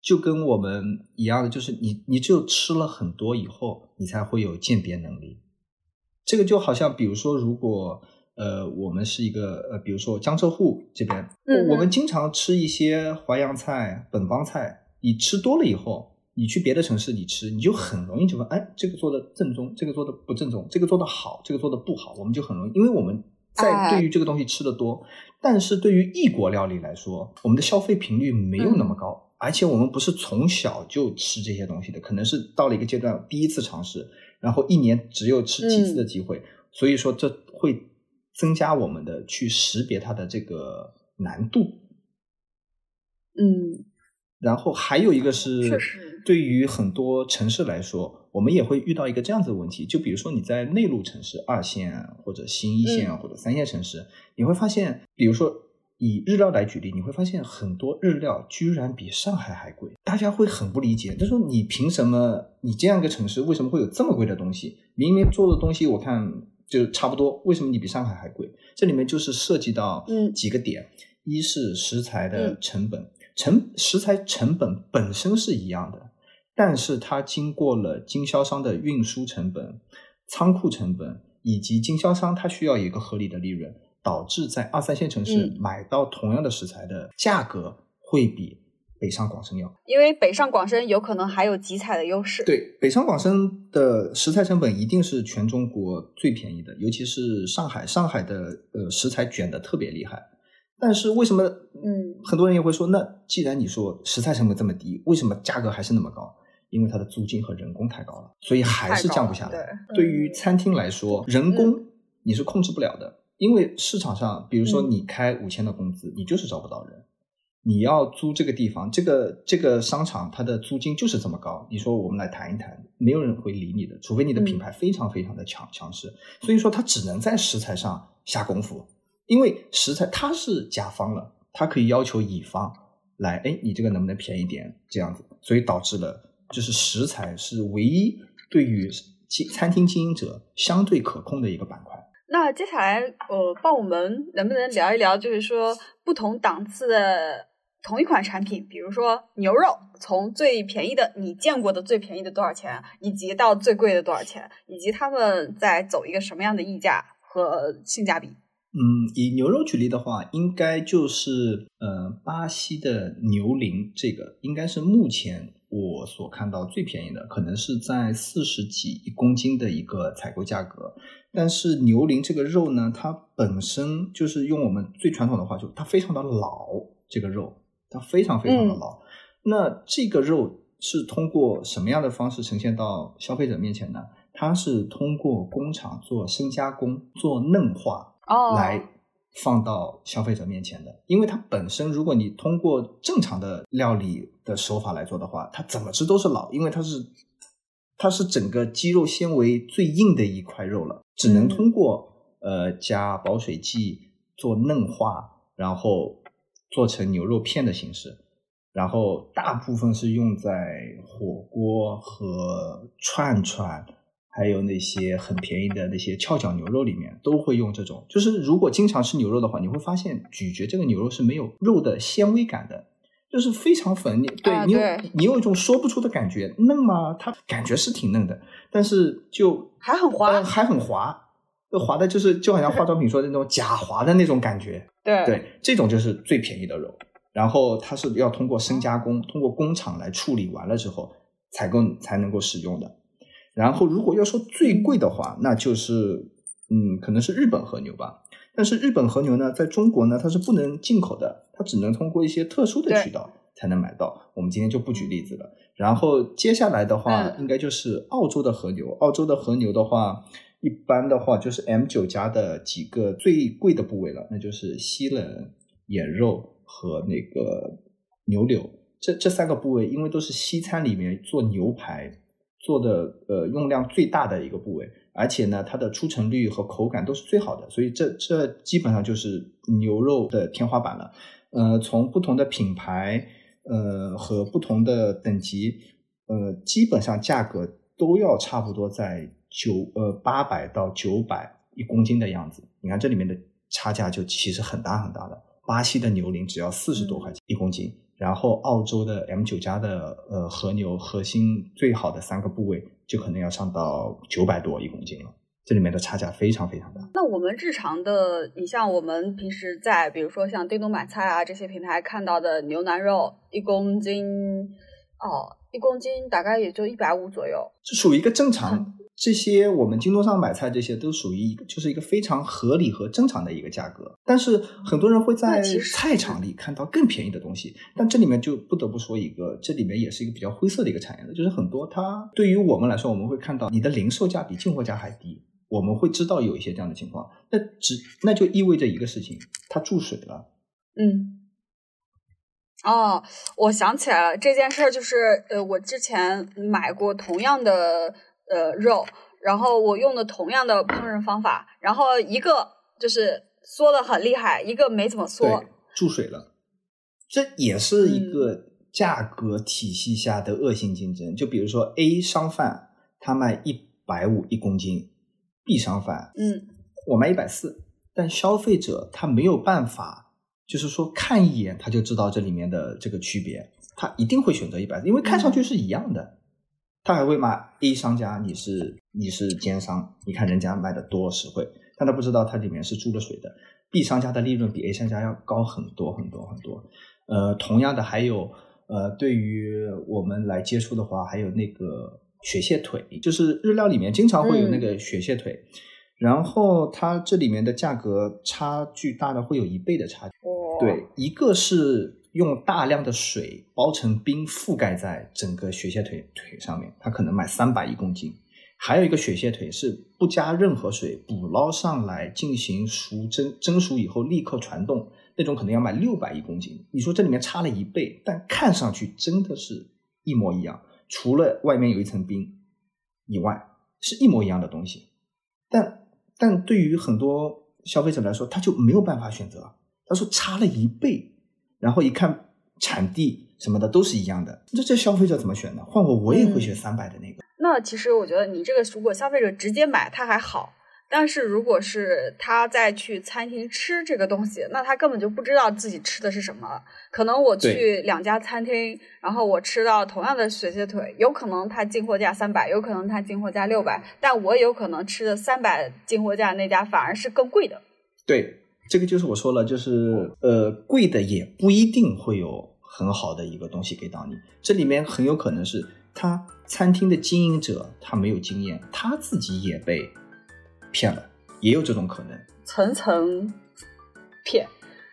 就跟我们一样的，就是你你只有吃了很多以后，你才会有鉴别能力。这个就好像，比如说，如果呃，我们是一个呃，比如说江浙沪这边，嗯我们经常吃一些淮扬菜、本帮菜，你吃多了以后，你去别的城市你吃，你就很容易就问，哎，这个做的正宗，这个做的不正宗，这个做的好，这个做的不好，我们就很容易，因为我们在哎对于这个东西吃的多，但是对于异国料理来说，我们的消费频率没有那么高。而且我们不是从小就吃这些东西的，可能是到了一个阶段第一次尝试，然后一年只有吃几次的机会，所以说这会增加我们的去识别它的这个难度。嗯，然后还有一个是，对于很多城市来说，我们也会遇到一个这样子的问题，就比如说你在内陆城市、二线或者新一线嗯或者三线城市，你会发现，比如说以日料来举例，你会发现很多日料居然比上海还贵，大家会很不理解，就说你凭什么？你这样一个城市为什么会有这么贵的东西？明明做的东西我看就差不多，为什么你比上海还贵？这里面就是涉及到嗯几个点，一是食材的嗯成本，成食材成本本身是一样的，但是它经过了经销商的运输成本、仓库成本以及经销商它需要一个合理的利润，导致在二三线城市嗯买到同样的食材的价格会比北上广深要因为北上广深有可能还有集采的优势。，对，北上广深的食材成本一定是全中国最便宜的，尤其是上海，上海的呃食材卷的特别厉害。但是为什么？嗯，很多人也会说，那既然你说食材成本这么低，为什么价格还是那么高？因为它的租金和人工太高了，所以还是降不下来。对于餐厅来说，人工你是控制不了的，因为市场上，比如说嗯你开五千的工资，你就是招不到人。你要租这个地方，这个这个商场它的租金就是这么高。你说我们来谈一谈，没有人会理你的，除非你的品牌非常非常的强强势。所以说，它只能在食材上下功夫，因为食材它是甲方了，它可以要求乙方来，哎，你这个能不能便宜点这样子，所以导致了就是食材是唯一对于经餐厅经营者相对可控的一个板块。那接下来呃，帮我们能不能聊一聊，就是说不同档次的同一款产品，比如说牛肉，从最便宜的你见过的最便宜的多少钱，以及到最贵的多少钱，以及他们在走一个什么样的溢价和性价比？嗯，以牛肉举例的话，应该就是呃巴西的牛羚，这个应该是目前我所看到最便宜的，可能是在四十几一公斤的一个采购价格。但是牛羚这个肉呢，它本身就是用我们最传统的话，就它非常的老，这个肉它非常非常的老。那这个肉是通过什么样的方式呈现到消费者面前呢？它是通过工厂做深加工、做嫩化，哦来放到消费者面前的。因为它本身，如果你通过正常的料理的手法来做的话，它怎么吃都是老，因为它是它是整个肌肉纤维最硬的一块肉了，只能嗯通过、呃加保水剂做嫩化，然后做成牛肉片的形式。然后大部分是用在火锅和串串，还有那些很便宜的那些翘脚牛肉里面都会用这种。就是如果经常吃牛肉的话，你会发现咀嚼这个牛肉是没有肉的纤维感的，就是非常粉。你对、你你有一种说不出的感觉，嫩吗？它感觉是挺嫩的，但是就还很滑呃还很滑，就滑的就是就好像化妆品说的那种假滑的那种感觉。对对，这种就是最便宜的肉，然后它是要通过深加工，通过工厂来处理完了之后，采购才能够使用的。然后如果要说最贵的话，那就是嗯，可能是日本和牛吧。但是日本和牛呢，在中国呢，它是不能进口的，它只能通过一些特殊的渠道才能买到。我们今天就不举例子了。然后接下来的话，嗯应该就是澳洲的和牛。澳洲的和牛的话，一般的话就是 M 九加的几个最贵的部位了，那就是西冷、眼肉和那个牛柳。这这三个部位，因为都是西餐里面做牛排做的呃用量最大的一个部位，而且呢，它的出成率和口感都是最好的，所以这这基本上就是牛肉的天花板了。呃，从不同的品牌呃和不同的等级，呃，基本上价格都要差不多在九呃八百到九百一公斤的样子。你看这里面的差价就其实很大很大的。巴西的牛羚只要四十多块钱一公斤，然后澳洲的 M 九加的呃和牛核心最好的三个部位就可能要上到九百多一公斤了，这里面的差价非常非常大。那我们日常的，你像我们平时在比如说像叮咚买菜啊这些平台看到的牛腩肉一公斤，哦，一公斤大概也就一百五左右，是属于一个正常。这些我们京东上买菜，这些都属于一个，就是一个非常合理和正常的一个价格。但是很多人会在菜场里看到更便宜的东西，但这里面就不得不说一个，这里面也是一个比较灰色的一个产业的，就是很多它对于我们来说，我们会看到你的零售价比进货价还低，我们会知道有一些这样的情况，那只那就意味着一个事情，它注水了。嗯。哦，我想起来了，这件事儿就是呃，我之前买过同样的。呃，肉，然后我用的同样的烹饪方法，然后一个就是缩的很厉害，一个没怎么缩，注水了。这也是一个价格体系下的恶性竞争。就比如说 A 商贩他卖一百五一公斤，B 商贩，嗯，我卖一百四，但消费者他没有办法，就是说看一眼他就知道这里面的这个区别，他一定会选择一百，因为看上去是一样的。他还会骂 A 商家，你是你是奸商，你看人家卖的多实惠，但他不知道它里面是注了水的。B 商家的利润比 A 商家要高很多很多很多。呃，同样的还有呃，对于我们来接触的话，还有那个雪蟹腿，就是日料里面经常会有那个雪蟹腿，然后它这里面的价格差距大的会有一倍的差距。对，一个是。用大量的水包成冰，覆盖在整个雪蟹腿腿上面，它可能卖三百一公斤。还有一个雪蟹腿是不加任何水捕捞上来进行熟蒸，蒸熟以后立刻传动，那种可能要卖六百一公斤。你说这里面差了一倍，但看上去真的是一模一样，除了外面有一层冰以外，是一模一样的东西。但但对于很多消费者来说，他就没有办法选择。他说差了一倍。然后一看产地什么的都是一样的，那这消费者怎么选呢？换我我也会选三百的那个。那其实我觉得你这个如果消费者直接买他还好，但是如果是他再去餐厅吃这个东西，那他根本就不知道自己吃的是什么。可能我去两家餐厅，然后我吃到同样的雪蟹腿，有可能它进货价三百，有可能它进货价六百，但我有可能吃的三百进货价那家反而是更贵的。对。这个就是我说了，就是呃，贵的也不一定会有很好的一个东西给到你。这里面很有可能是他餐厅的经营者他没有经验，他自己也被骗了，也有这种可能。层层骗，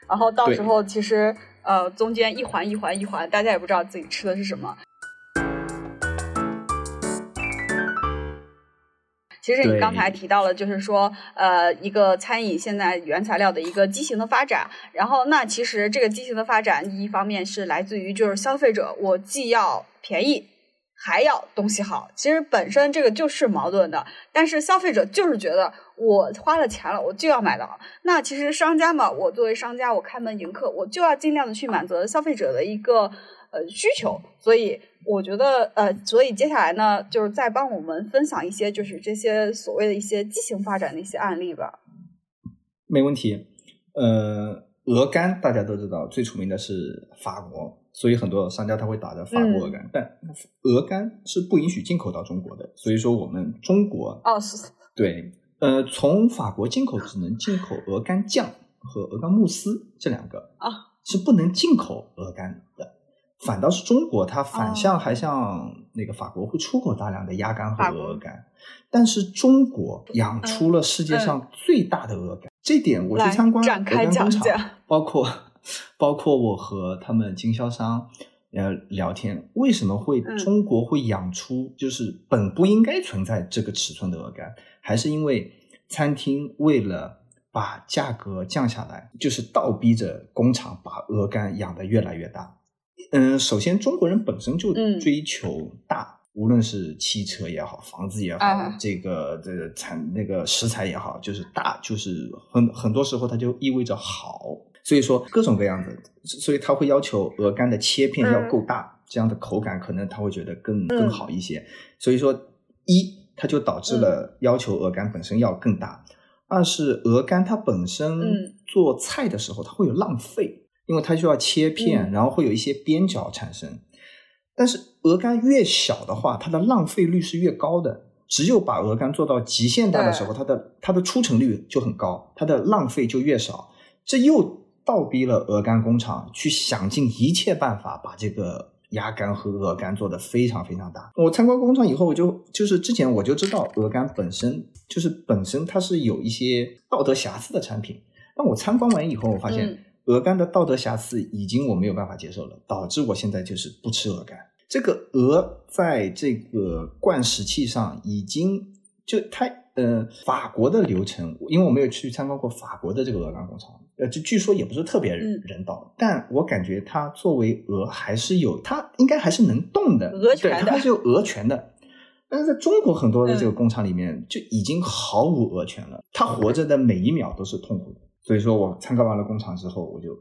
然后到时候其实呃，中间一环一环一环，大家也不知道自己吃的是什么。其实你刚才提到了，就是说，呃，一个餐饮现在原材料的一个畸形的发展。然后，那其实这个畸形的发展，一方面是来自于就是消费者，我既要便宜，还要东西好。其实本身这个就是矛盾的。但是消费者就是觉得我花了钱了，我就要买到。那其实商家嘛，我作为商家，我开门迎客，我就要尽量的去满足消费者的一个呃需求。所以。我觉得，呃，所以接下来呢，就是再帮我们分享一些，就是这些所谓的一些畸形发展的一些案例吧。没问题。呃，鹅肝大家都知道，最出名的是法国，所以很多商家他会打着法国鹅肝，但鹅肝是不允许进口到中国的，所以说我们中国哦是，对，呃，从法国进口只能进口鹅肝酱和鹅肝慕斯这两个啊，是不能进口鹅肝的。反倒是中国，它反向还向那个法国会出口大量的鸭肝和鹅肝，但是中国养出了世界上最大的鹅肝，这点我去参观鹅肝工厂，包括包括我和他们经销商呃聊天，为什么会中国会养出就是本不应该存在这个尺寸的鹅肝，还是因为餐厅为了把价格降下来，就是倒逼着工厂把鹅肝养得越来越大。嗯，首先中国人本身就追求大，无论是汽车也好，房子也好，这个这个产那个食材也好，就是大，就是很很多时候它就意味着好，所以说各种各样的，所以他会要求鹅肝的切片要够大，这样的口感可能他会觉得更更好一些。所以说一，它就导致了要求鹅肝本身要更大；二是鹅肝它本身做菜的时候它会有浪费，因为它需要切片，然后会有一些边角产生。但是鹅肝越小的话，它的浪费率是越高的。只有把鹅肝做到极限大的时候，它的它的出成率就很高，它的浪费就越少。这又倒逼了鹅肝工厂去想尽一切办法把这个。鸭肝和鹅肝做的非常非常大。我参观工厂以后，我就就是之前我就知道鹅肝本身就是本身它是有一些道德瑕疵的产品。但我参观完以后，我发现鹅肝的道德瑕疵已经我没有办法接受了，导致我现在就是不吃鹅肝。这个鹅在这个灌食器上已经就它呃法国的流程，因为我没有去参观过法国的这个鹅肝工厂。呃，就据说也不是特别人道，但我感觉它作为鹅还是有，它应该还是能动的，鹅对，它是有鹅权的。但是在中国很多的这个工厂里面就已经毫无鹅权了，它活着的每一秒都是痛苦的。所以说我参观完了工厂之后，我就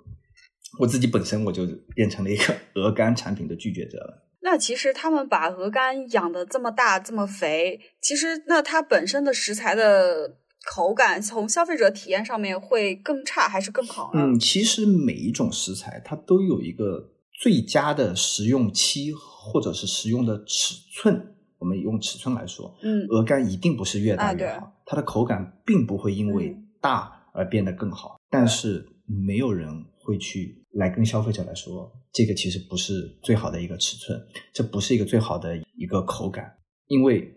我自己本身我就变成了一个 鹅肝产品的拒绝者了。那其实他们把鹅肝养的这么大这么肥，其实那它本身的食材的。口感从消费者体验上面会更差还是更好呢？嗯，其实每一种食材它都有一个最佳的食用期或者是食用的尺寸。我们用尺寸来说，嗯，鹅肝一定不是越大越好，它的口感并不会因为大而变得更好。但是没有人会去来跟消费者来说，这个其实不是最好的一个尺寸，这不是一个最好的一个口感，因为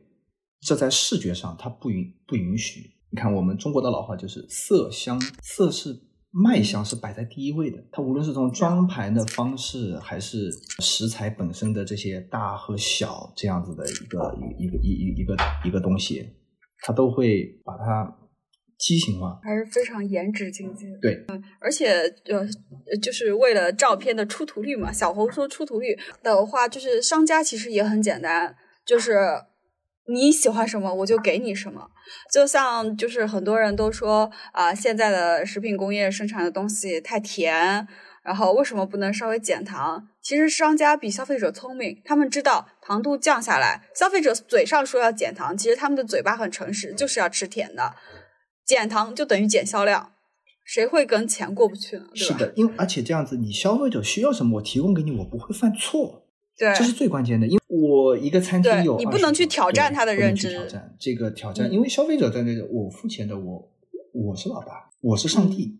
这在视觉上它不允不允许。你看，我们中国的老话就是“色香色是卖相是摆在第一位的”。它无论是从装盘的方式，还是食材本身的这些大和小这样子的一个一个一一一个一个东西，它都会把它畸形化，还是非常颜值经济。对，嗯，而且呃，就是为了照片的出图率嘛，小红书出图率的话，就是商家其实也很简单，就是。你喜欢什么，我就给你什么。就像就是很多人都说啊，现在的食品工业生产的东西太甜，然后为什么不能稍微减糖？其实商家比消费者聪明，他们知道糖度降下来，消费者嘴上说要减糖，其实他们的嘴巴很诚实，就是要吃甜的。减糖就等于减销量，谁会跟钱过不去呢？是的，因为而且这样子，你消费者需要什么，我提供给你，我不会犯错。对，这是最关键的，因为我一个餐厅有，你不能去挑战他的认知，挑战这个挑战，因为消费者在那个，我付钱的，我我是老大，我是上帝，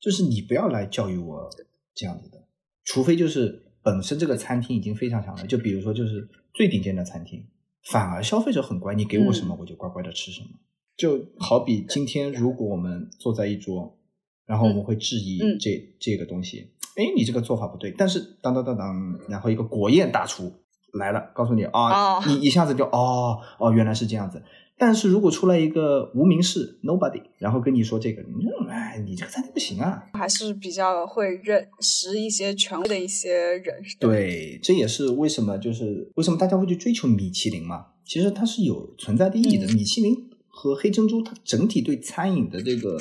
就是你不要来教育我这样子的，除非就是本身这个餐厅已经非常强了，就比如说就是最顶尖的餐厅，反而消费者很乖，你给我什么我就乖乖的吃什么，就好比今天如果我们坐在一桌，然后我们会质疑这这个东西。哎，你这个做法不对，但是当当当当，然后一个国宴大厨来了，告诉你啊，你一下子就哦哦，原来是这样子。但是如果出来一个无名氏 nobody，然后跟你说这个，你哎，你这个餐厅不行啊，还是比较会认识一些权威的一些人。对，这也是为什么就是为什么大家会去追求米其林嘛？其实它是有存在的意义的。米其林和黑珍珠，它整体对餐饮的这个。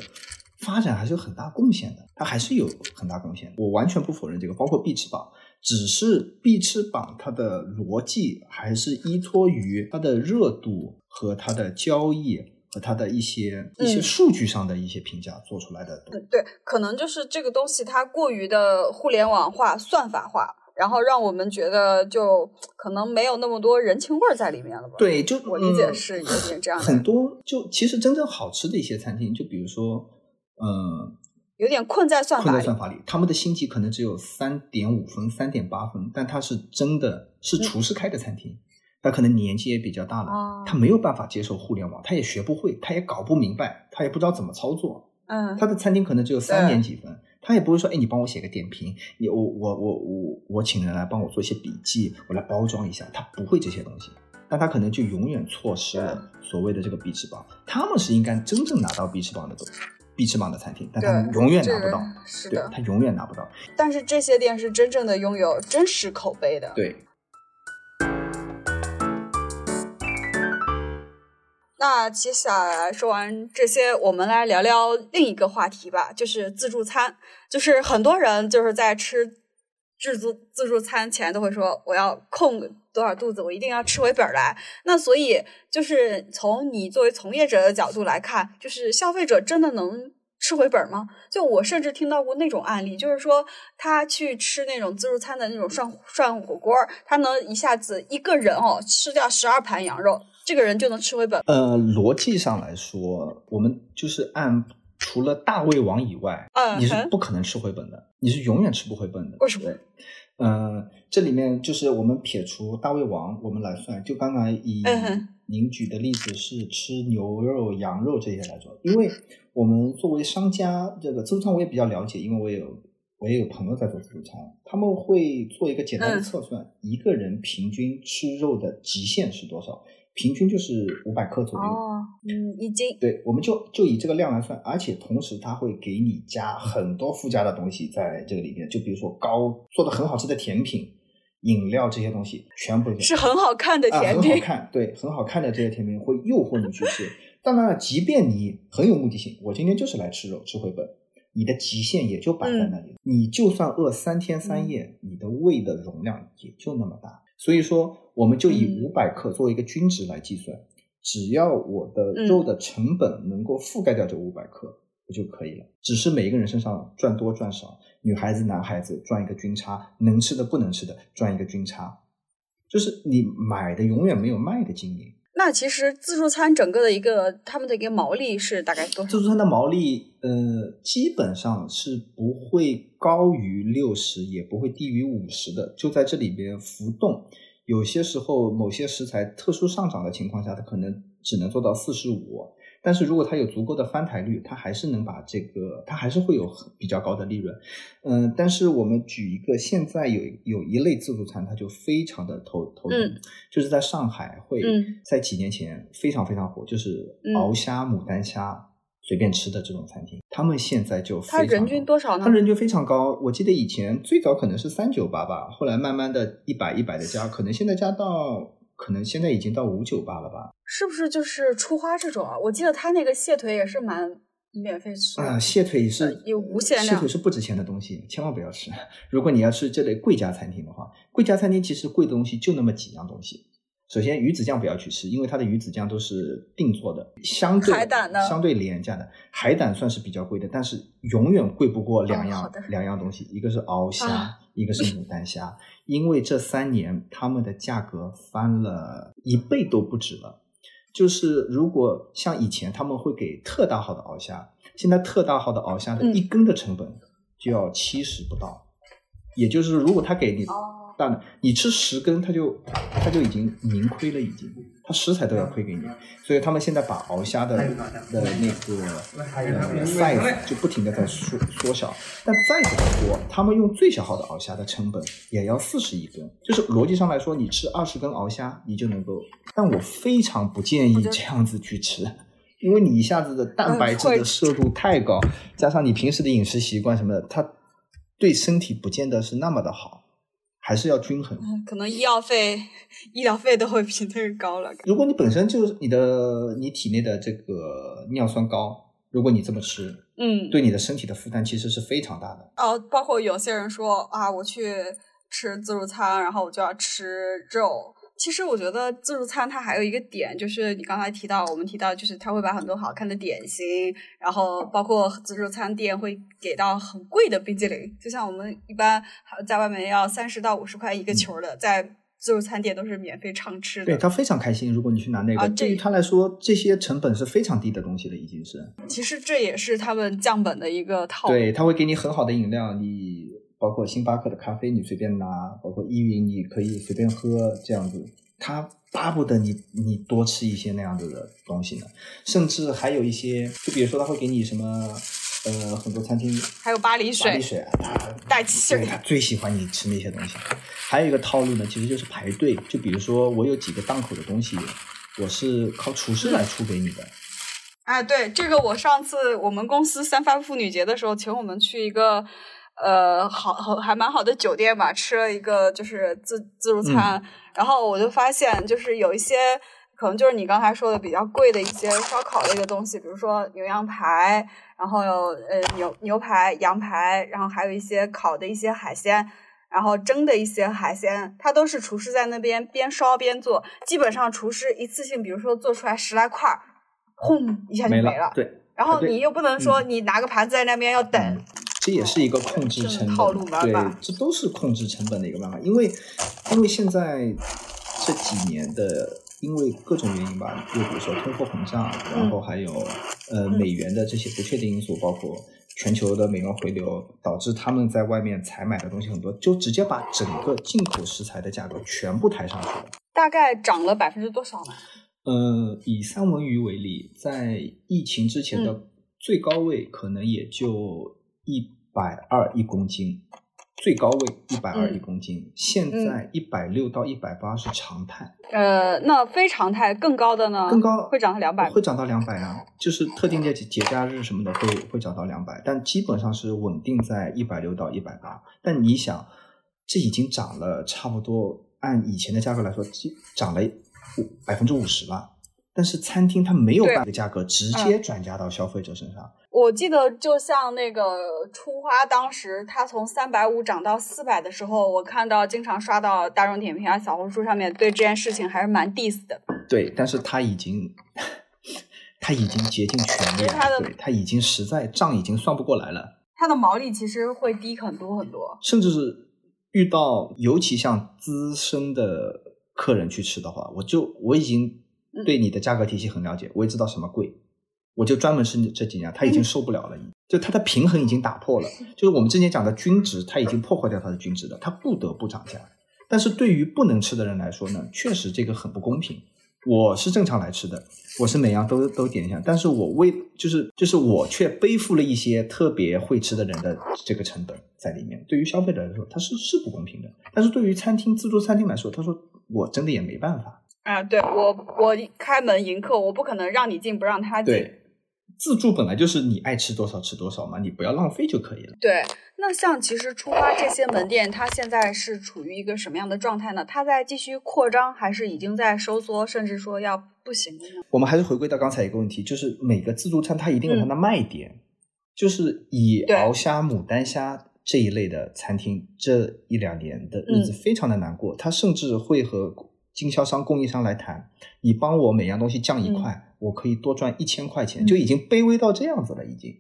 发展还是有很大贡献的，它还是有很大贡献。我完全不否认这个，包括必吃榜，只是必吃榜它的逻辑还是依托于它的热度和它的交易和它的一些一些数据上的一些评价做出来的。对，可能就是这个东西它过于的互联网化、算法化，然后让我们觉得就可能没有那么多人情味在里面了吧？对，就我理解是有点这样。很多就其实真正好吃的一些餐厅，就比如说。嗯，有点困在算法，困在算法里。他们的星级可能只有三点五分、三点八分，但他是真的是厨师开的餐厅，他可能年纪也比较大了，他没有办法接受互联网，他也学不会，他也搞不明白，他也不知道怎么操作。嗯，他的餐厅可能只有三点几分，他也不会说，哎，你帮我写个点评，你我我我我我请人来帮我做一些笔记，我来包装一下，他不会这些东西，但他可能就永远错失了所谓的这个必吃榜。他们是应该真正拿到必吃榜的东西。必吃榜的餐厅，但他们永远拿不到，是的，他永远拿不到。但是这些店是真正的拥有真实口碑的。对。那接下来说完这些，我们来聊聊另一个话题吧，就是自助餐。就是很多人就是在吃自助自助餐前都会说我要空多少肚子，我一定要吃回本来。那所以就是从你作为从业者的角度来看，就是消费者真的能吃回本吗？就我甚至听到过那种案例，就是说他去吃那种自助餐的那种涮涮火锅，他能一下子一个人哦吃掉十二盘羊肉，这个人就能吃回本。呃，逻辑上来说，我们就是按。除了大胃王以外，你是不可能吃回本的，你是永远吃不回本的。为什么？嗯，这里面就是我们撇除大胃王，我们来算，就刚才以您举的例子是吃牛肉、羊肉这些来说，因为我们作为商家，这个自助餐我也比较了解，因为我有我也有朋友在做自助餐，他们会做一个简单的测算，一个人平均吃肉的极限是多少。平均就是五百克左右。哦，嗯，一斤。对，我们就就以这个量来算，而且同时它会给你加很多附加的东西在这个里面，就比如说高做的很好吃的甜品、饮料这些东西，全部是很好看的甜品，很好看，对，很好看的这些甜品会诱惑你去吃。当然了，即便你很有目的性，我今天就是来吃肉吃回本，你的极限也就摆在那里。你就算饿三天三夜，你的胃的容量也就那么大。所以说，我们就以五百克作为一个均值来计算，只要我的肉的成本能够覆盖掉这五百克，不就可以了？只是每一个人身上赚多赚少，女孩子、男孩子赚一个均差，能吃的不能吃的赚一个均差，就是你买的永远没有卖的经验。那其实自助餐整个的一个他们的一个毛利是大概多少？自助餐的毛利，呃，基本上是不会高于六十，也不会低于五十的，就在这里边浮动。有些时候，某些食材特殊上涨的情况下，它可能只能做到四十五。但是如果它有足够的翻台率，它还是能把这个，它还是会有比较高的利润。嗯，但是我们举一个，现在有有一类自助餐，它就非常的头头疼，就是在上海会在几年前非常非常火，就是鳌虾、牡丹虾随便吃的这种餐厅，他们现在就它人均多少呢？它人均非常高，我记得以前最早可能是三九八吧，后来慢慢的一百一百的加，可能现在加到。可能现在已经到五九八了吧？是不是就是出花这种啊？我记得他那个蟹腿也是蛮免费吃啊。蟹腿是有无限量，蟹腿是不值钱的东西，千万不要吃。如果你要吃这类贵家餐厅的话，贵家餐厅其实贵的东西就那么几样东西。首先鱼子酱不要去吃，因为它的鱼子酱都是定做的，相对海胆呢相对廉价的海胆算是比较贵的，但是永远贵不过两样两样东西，一个是鳌虾，一个是牡丹虾，因为这三年他们的价格翻了一倍都不止了。就是如果像以前他们会给特大号的鳌虾，现在特大号的鳌虾的一根的成本就要七十不到，也就是如果他给你大的。你吃十根，他就他就已经盈亏了，已经，他食材都要亏给你，所以他们现在把鳌虾的的那个呃 size 就不停的在缩缩小，但再怎么说，他们用最小号的鳌虾的成本也要四十一根，就是逻辑上来说，你吃二十根鳌虾，你就能够，但我非常不建议这样子去吃，因为你一下子的蛋白质的摄入太高，加上你平时的饮食习惯什么的，它对身体不见得是那么的好。还是要均衡，可能医药费、医疗费都会比那个高了。如果你本身就是你的你体内的这个尿酸高，如果你这么吃，嗯，对你的身体的负担其实是非常大的。哦，包括有些人说啊，我去吃自助餐，然后我就要吃肉。其实我觉得自助餐它还有一个点，就是你刚才提到，我们提到就是它会把很多好看的点心，然后包括自助餐店会给到很贵的冰激凌，就像我们一般在外面要三十到五十块一个球的，在自助餐店都是免费畅吃的。对他非常开心，如果你去拿那个，对于他来说，这些成本是非常低的东西了，已经是。其实这也是他们降本的一个套路。对他会给你很好的饮料，你。包括星巴克的咖啡，你随便拿；包括依云，你可以随便喝，这样子。他巴不得你你多吃一些那样子的东西呢。甚至还有一些，就比如说他会给你什么，呃，很多餐厅还有巴黎水，巴黎水，他带气儿，他最喜欢你吃那些东西。还有一个套路呢，其实就是排队。就比如说我有几个档口的东西，我是靠厨师来出给你的。哎，对，这个我上次我们公司三八妇女节的时候，请我们去一个。呃，好好还蛮好的酒店吧，吃了一个就是自自助餐，然后我就发现就是有一些可能就是你刚才说的比较贵的一些烧烤类的东西，比如说牛羊排，然后有呃牛牛排、羊排，然后还有一些烤的一些海鲜，然后蒸的一些海鲜，它都是厨师在那边边烧边做，基本上厨师一次性，比如说做出来十来块儿，轰一下就没没了。对，然后你又不能说嗯。你拿个盘子在那边要等，嗯这也是一个控制成本对法，这都是控制成本的一个办法。因为，因为现在这几年的，因为各种原因吧，就比如说通货膨胀，然后还有呃嗯美元的这些不确定因素，包括全球的美元回流，导致他们在外面采买的东西很多，就直接把整个进口食材的价格全部抬上去了。大概涨了百分之多少呢？呃，以三文鱼为例，在疫情之前的最高位可能也就一百二一公斤，最高位一百二嗯一公斤，现在一百六到一百八是常态，呃，那非常态更高的呢？更高会涨到两百。会涨到两百啊，就是特定的节节假日什么的会会涨到两百，但基本上是稳定在一百六到一百八。但你想，这已经涨了差不多，按以前的价格来说，基涨了百分之五十了。但是餐厅它没有对把这个价格直接转嫁到消费者身上，我记得就像那个初花，当时它从三百五涨到四百的时候，我看到经常刷到大众点评啊、小红书上面对这件事情还是蛮 diss 的。对，但是它已经，它已经竭尽全力了，对，它已经实在账已经算不过来了。它的毛利其实会低很多很多。甚至是遇到尤其像资深的客人去吃的话，我就我已经对你的价格体系很了解，我也知道什么贵，我就专门是这几年，他已经受不了了，就他的平衡已经打破了，就是我们之前讲的均值，他已经破坏掉他的均值了，他不得不涨价。但是对于不能吃的人来说呢，确实这个很不公平。我是正常来吃的，我是每样都都点一下，但是我为就是就是我却背负了一些特别会吃的人的这个成本在里面。对于消费者来说，它是是不公平的。但是对于餐厅自助餐厅来说，他说我真的也没办法。啊，对我我开门迎客，我不可能让你进不让他进。对，自助本来就是你爱吃多少吃多少嘛，你不要浪费就可以了。对，那像其实出发这些门店，它现在是处于一个什么样的状态呢？它在继续扩张，还是已经在收缩，甚至说要不行了呢？我们还是回归到刚才一个问题，就是每个自助餐它一定有它的卖点，就是以对鳌虾、牡丹虾这一类的餐厅，这一两年的日子非常的难过，它甚至会和经销商、供应商来谈，你帮我每样东西降一块，我可以多赚一千块钱，嗯就已经卑微到这样子了，已经。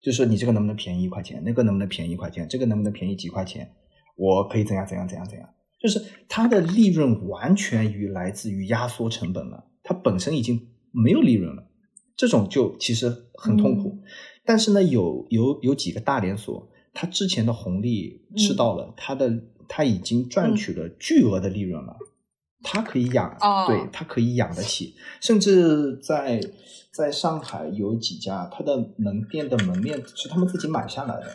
就是说你这个能不能便宜一块钱，那个能不能便宜一块钱，这个能不能便宜几块钱，我可以怎样怎样怎样怎样，就是它的利润完全于来自于压缩成本了，它本身已经没有利润了，这种就其实很痛苦。但是呢，有有有几个大连锁，它之前的红利吃到了，它的它已经赚取了巨额的利润了。它可以养，哦对，他可以养得起，甚至在在上海有几家，他的门店的门面是他们自己买下来的，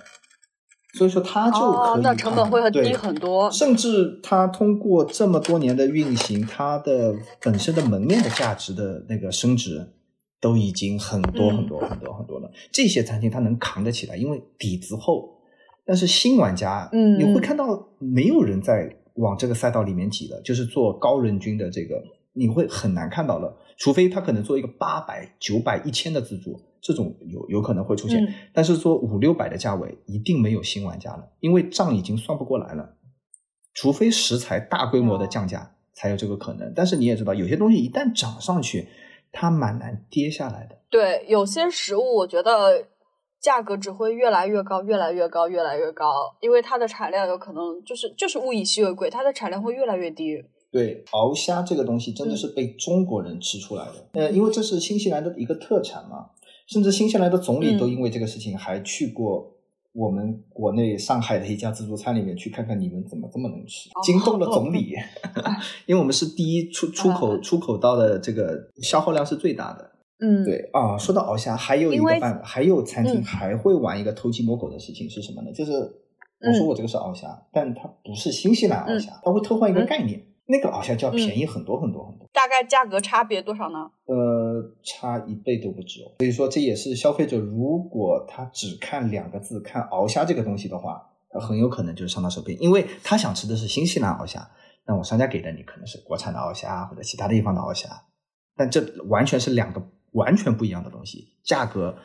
所以说他就可以，哦那成本会很低很多。甚至他通过这么多年的运行，它的本身的门面的价值的那个升值，都已经很多嗯很多很多很多了。这些餐厅它能扛得起来，因为底子厚。但是新玩家，嗯你会看到没有人在往这个赛道里面挤的，就是做高人均的这个，你会很难看到了。除非他可能做一个八百、九百、一千的自助，这种有有可能会出现。嗯但是做五六百的价位，一定没有新玩家了，因为账已经算不过来了。除非食材大规模的降价，才有这个可能。但是你也知道，有些东西一旦涨上去，它蛮难跌下来的。对，有些食物我觉得价格只会越来越高，越来越高，越来越高，因为它的产量有可能就是就是物以稀为贵，它的产量会越来越低。对，鳌虾这个东西真的是被中国人吃出来的。呃，因为这是新西兰的一个特产嘛，甚至新西兰的总理都因为这个事情还去过我们国内上海的一家自助餐里面去看看你们怎么这么能吃，惊动了总理。因为我们是第一出出口出口到的这个消耗量是最大的。嗯，对啊，说到鳌虾，还有一个办法，还有餐厅嗯。还会玩一个偷鸡摸狗的事情是什么呢？就是我说我这个是鳌虾，但它不是新西兰鳌虾，它会偷换一个嗯。概念，那个鳌虾就要便宜很多很多很多，大概价格差别多少呢？呃，差一倍都不止哦。所以说这也是消费者如果他只看两个字，看鳌虾这个东西的话，呃很有可能就是上当受骗，因为他想吃的是新西兰鳌虾，那我商家给的你可能是国产的鳌虾或者其他地方的鳌虾，但这完全是两个完全不一样的东西，价格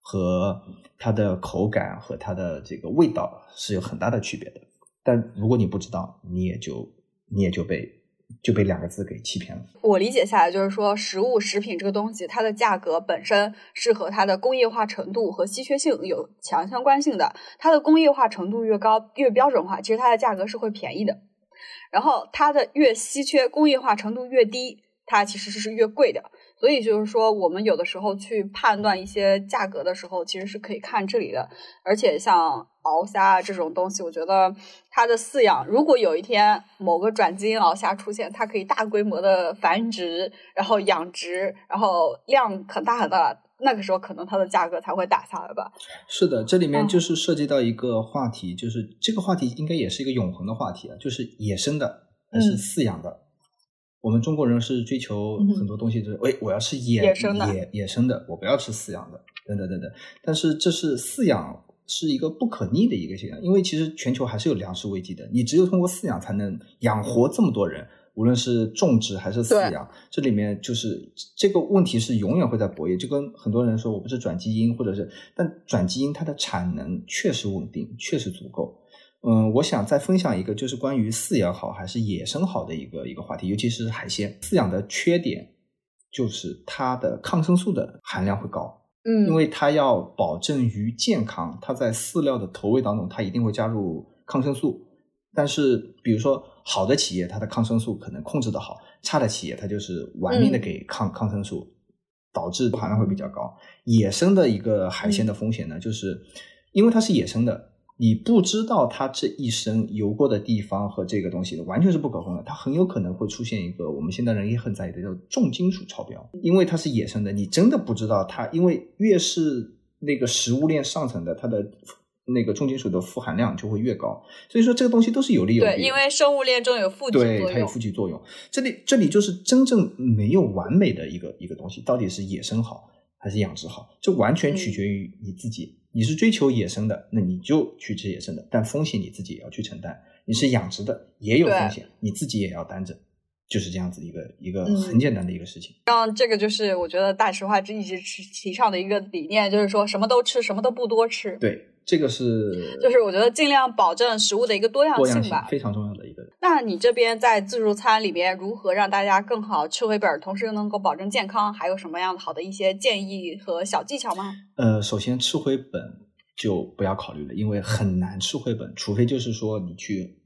和它的口感和它的这个味道是有很大的区别的。但如果你不知道，你也就你也就被就被两个字给欺骗了。我理解下来就是说，食物食品这个东西，它的价格本身是和它的工业化程度和稀缺性有强相关性的。它的工业化程度越高，越标准化，其实它的价格是会便宜的。然后它的越稀缺，工业化程度越低，它其实是越贵的。所以就是说，我们有的时候去判断一些价格的时候，其实是可以看这里的。而且像鳌虾这种东西，我觉得它的饲养，如果有一天某个转基因鳌虾出现，它可以大规模的繁殖，然后养殖，然后量很大很大，那个时候可能它的价格才会打下来吧。是的，这里面就是涉及到一个话题，就是这个话题应该也是一个永恒的话题啊，就是野生的还是饲养的。我们中国人是追求很多东西，就是哎，我要吃野野生的，野野生的，我不要吃饲养的，等等等等。但是这是饲养是一个不可逆的一个现象，因为其实全球还是有粮食危机的。你只有通过饲养才能养活这么多人，无论是种植还是饲养，这里面就是这个问题是永远会在博弈。就跟很多人说我不是转基因，或者是，但转基因它的产能确实稳定，确实足够。嗯，我想再分享一个，就是关于饲养好还是野生好的一个一个话题，尤其是海鲜饲养的缺点，就是它的抗生素的含量会高，嗯，因为它要保证鱼健康，它在饲料的投喂当中，它一定会加入抗生素。但是，比如说好的企业，它的抗生素可能控制的好，差的企业它就是玩命的给抗抗生素，导致含量会比较高。野生的一个海鲜的风险呢，就是因为它是野生的。你不知道它这一生游过的地方和这个东西完全是不可控的，它很有可能会出现一个我们现代人也很在意的叫重金属超标，因为它是野生的，你真的不知道它，因为越是那个食物链上层的，它的那个重金属的富含量就会越高，所以说这个东西都是有利有弊。对，因为生物链中有负极作用，对，它有负极作用。这里这里就是真正没有完美的一个一个东西，到底是野生好还是养殖好，这完全取决于你自己。你是追求野生的，那你就去吃野生的，但风险你自己也要去承担。你是养殖的，也有风险，你自己也要担着，就是这样子一个一个很简单的一个事情。让这个就是我觉得大实话一直提倡的一个理念，就是说什么都吃，什么都不多吃。对。这个是，就是我觉得尽量保证食物的一个多样性吧，非常重要的一个。那你这边在自助餐里面如何让大家更好吃回本，同时又能够保证健康？还有什么样好的一些建议和小技巧吗？呃，首先吃回本就不要考虑了，因为很难吃回本，除非就是说你去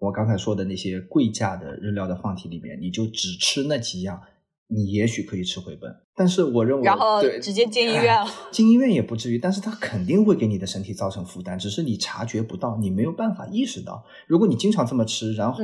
我刚才说的那些贵价的日料的放题里面，你就只吃那几样。你也许可以吃回本，但是我认为，然后直接进医院了。进医院也不至于，但是它肯定会给你的身体造成负担，只是你察觉不到，你没有办法意识到。如果你经常这么吃，然后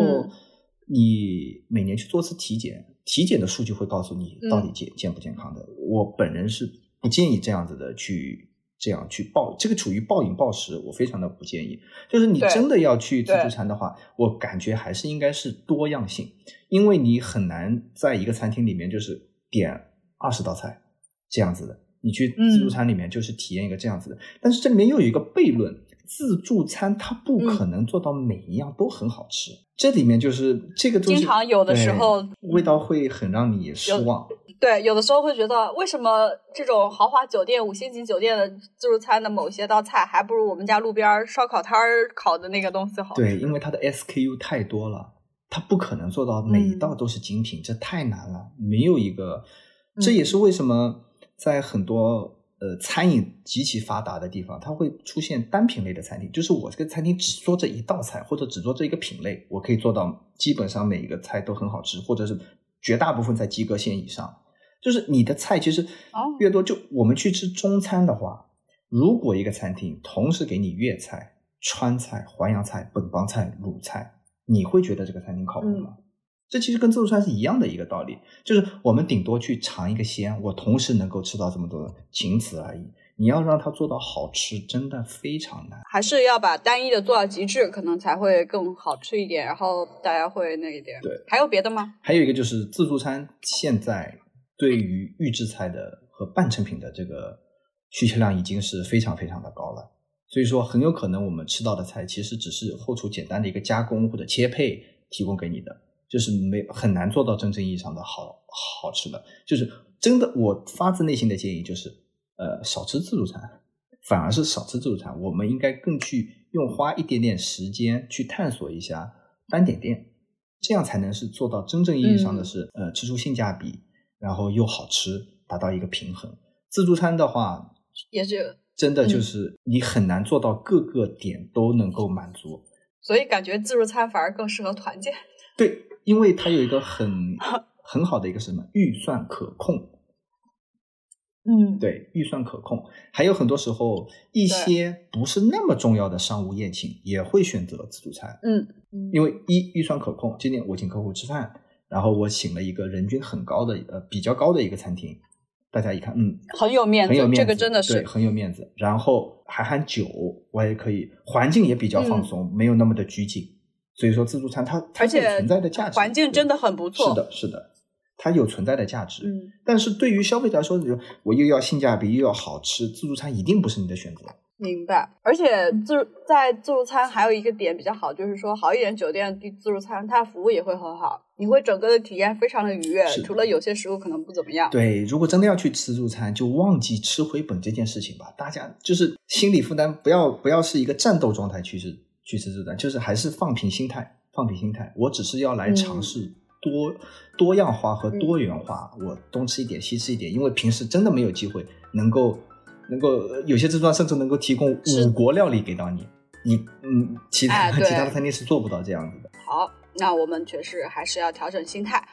你每年去做次体检，体检的数据会告诉你到底健健不健康的。我本人是不建议这样子的去。这样去暴，这个处于暴饮暴食，我非常的不建议。就是你真的要去自助餐的话，我感觉还是应该是多样性，因为你很难在一个餐厅里面就是点二十道菜这样子的。你去自助餐里面就是体验一个这样子的，但是这里面又有一个悖论：自助餐它不可能做到每一样都很好吃。这里面就是这个东西经常有的时候味道会很让你失望。对，有的时候会觉得，为什么这种豪华酒店、五星级酒店的自助餐的某些道菜，还不如我们家路边烧烤摊儿烤的那个东西好？对，因为它的 SKU 太多了，它不可能做到每一道都是精品，这太难了。没有一个，这也是为什么在很多呃餐饮极其发达的地方，它会出现单品类的餐厅，就是我这个餐厅只做这一道菜，或者只做这一个品类，我可以做到基本上每一个菜都很好吃，或者是绝大部分在及格线以上。就是你的菜其实越多，就我们去吃中餐的话，如果一个餐厅同时给你粤菜、川菜、淮扬菜、本帮菜、鲁菜，你会觉得这个餐厅靠谱吗？这其实跟自助餐是一样的一个道理，就是我们顶多去尝一个鲜，我同时能够吃到这么多，仅此而已。你要让它做到好吃，真的非常难，还是要把单一的做到极致，可能才会更好吃一点，然后大家会那一点。对，还有别的吗？还有一个就是自助餐现在。对于预制菜的和半成品的这个需求量已经是非常非常的高了，所以说很有可能我们吃到的菜其实只是后厨简单的一个加工或者切配提供给你的，就是没很难做到真正意义上的好好吃的。就是真的，我发自内心的建议就是，呃，少吃自助餐，反而是少吃自助餐。我们应该更去用花一点点时间去探索一下单点店，这样才能是做到真正意义上的是，呃，吃出性价比，然后又好吃，达到一个平衡。自助餐的话，也是真的就是你很难做到各个点都能够满足，所以感觉自助餐反而更适合团建。对，因为它有一个很很好的一个什么预算可控。嗯，对，预算可控，还有很多时候一些不是那么重要的商务宴请也会选择自助餐。嗯，因为一预算可控，今天我请客户吃饭，然后我请了一个人均很高的呃比较高的一个餐厅，大家一看，嗯，很有面子，很有面子，这个真的是很有面子。然后还含酒，我也可以，环境也比较放松，没有那么的拘谨。所以说自助餐它它有存在的价值，环境真的很不错。是的，是的。它有存在的价值，嗯，但是对于消费者来说，我又要性价比又要好吃，自助餐一定不是你的选择。明白。而且自在自助餐还有一个点比较好，就是说好一点酒店的自助餐，它服务也会很好，你会整个的体验非常的愉悦。除了有些食物可能不怎么样。对，如果真的要去吃自助餐，就忘记吃回本这件事情吧。大家就是心理负担，不要不要是一个战斗状态去吃去吃自助餐，就是还是放平心态，放平心态。我只是要来尝试。多多样化和多元化，我东吃一点西吃一点，因为平时真的没有机会能够能够有些自助餐甚至能够提供五国料理给到你，你嗯，其他 其他的餐厅是做不到这样子的。好，那我们确实还是要调整心态。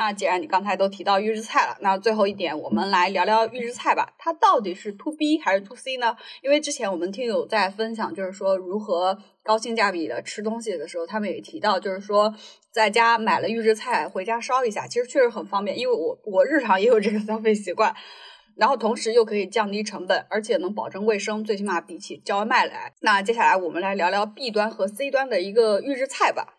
那既然你刚才都提到预制菜了，那最后一点我们来聊聊预制菜吧。它到底是 to B 还是 to C 呢？因为之前我们听友在分享，就是说如何高性价比的吃东西的时候，他们也提到，就是说在家买了预制菜回家烧一下，其实确实很方便。因为我我日常也有这个消费习惯，然后同时又可以降低成本，而且能保证卫生，最起码比起叫外卖来。那接下来我们来聊聊 B 端和 C 端的一个预制菜吧。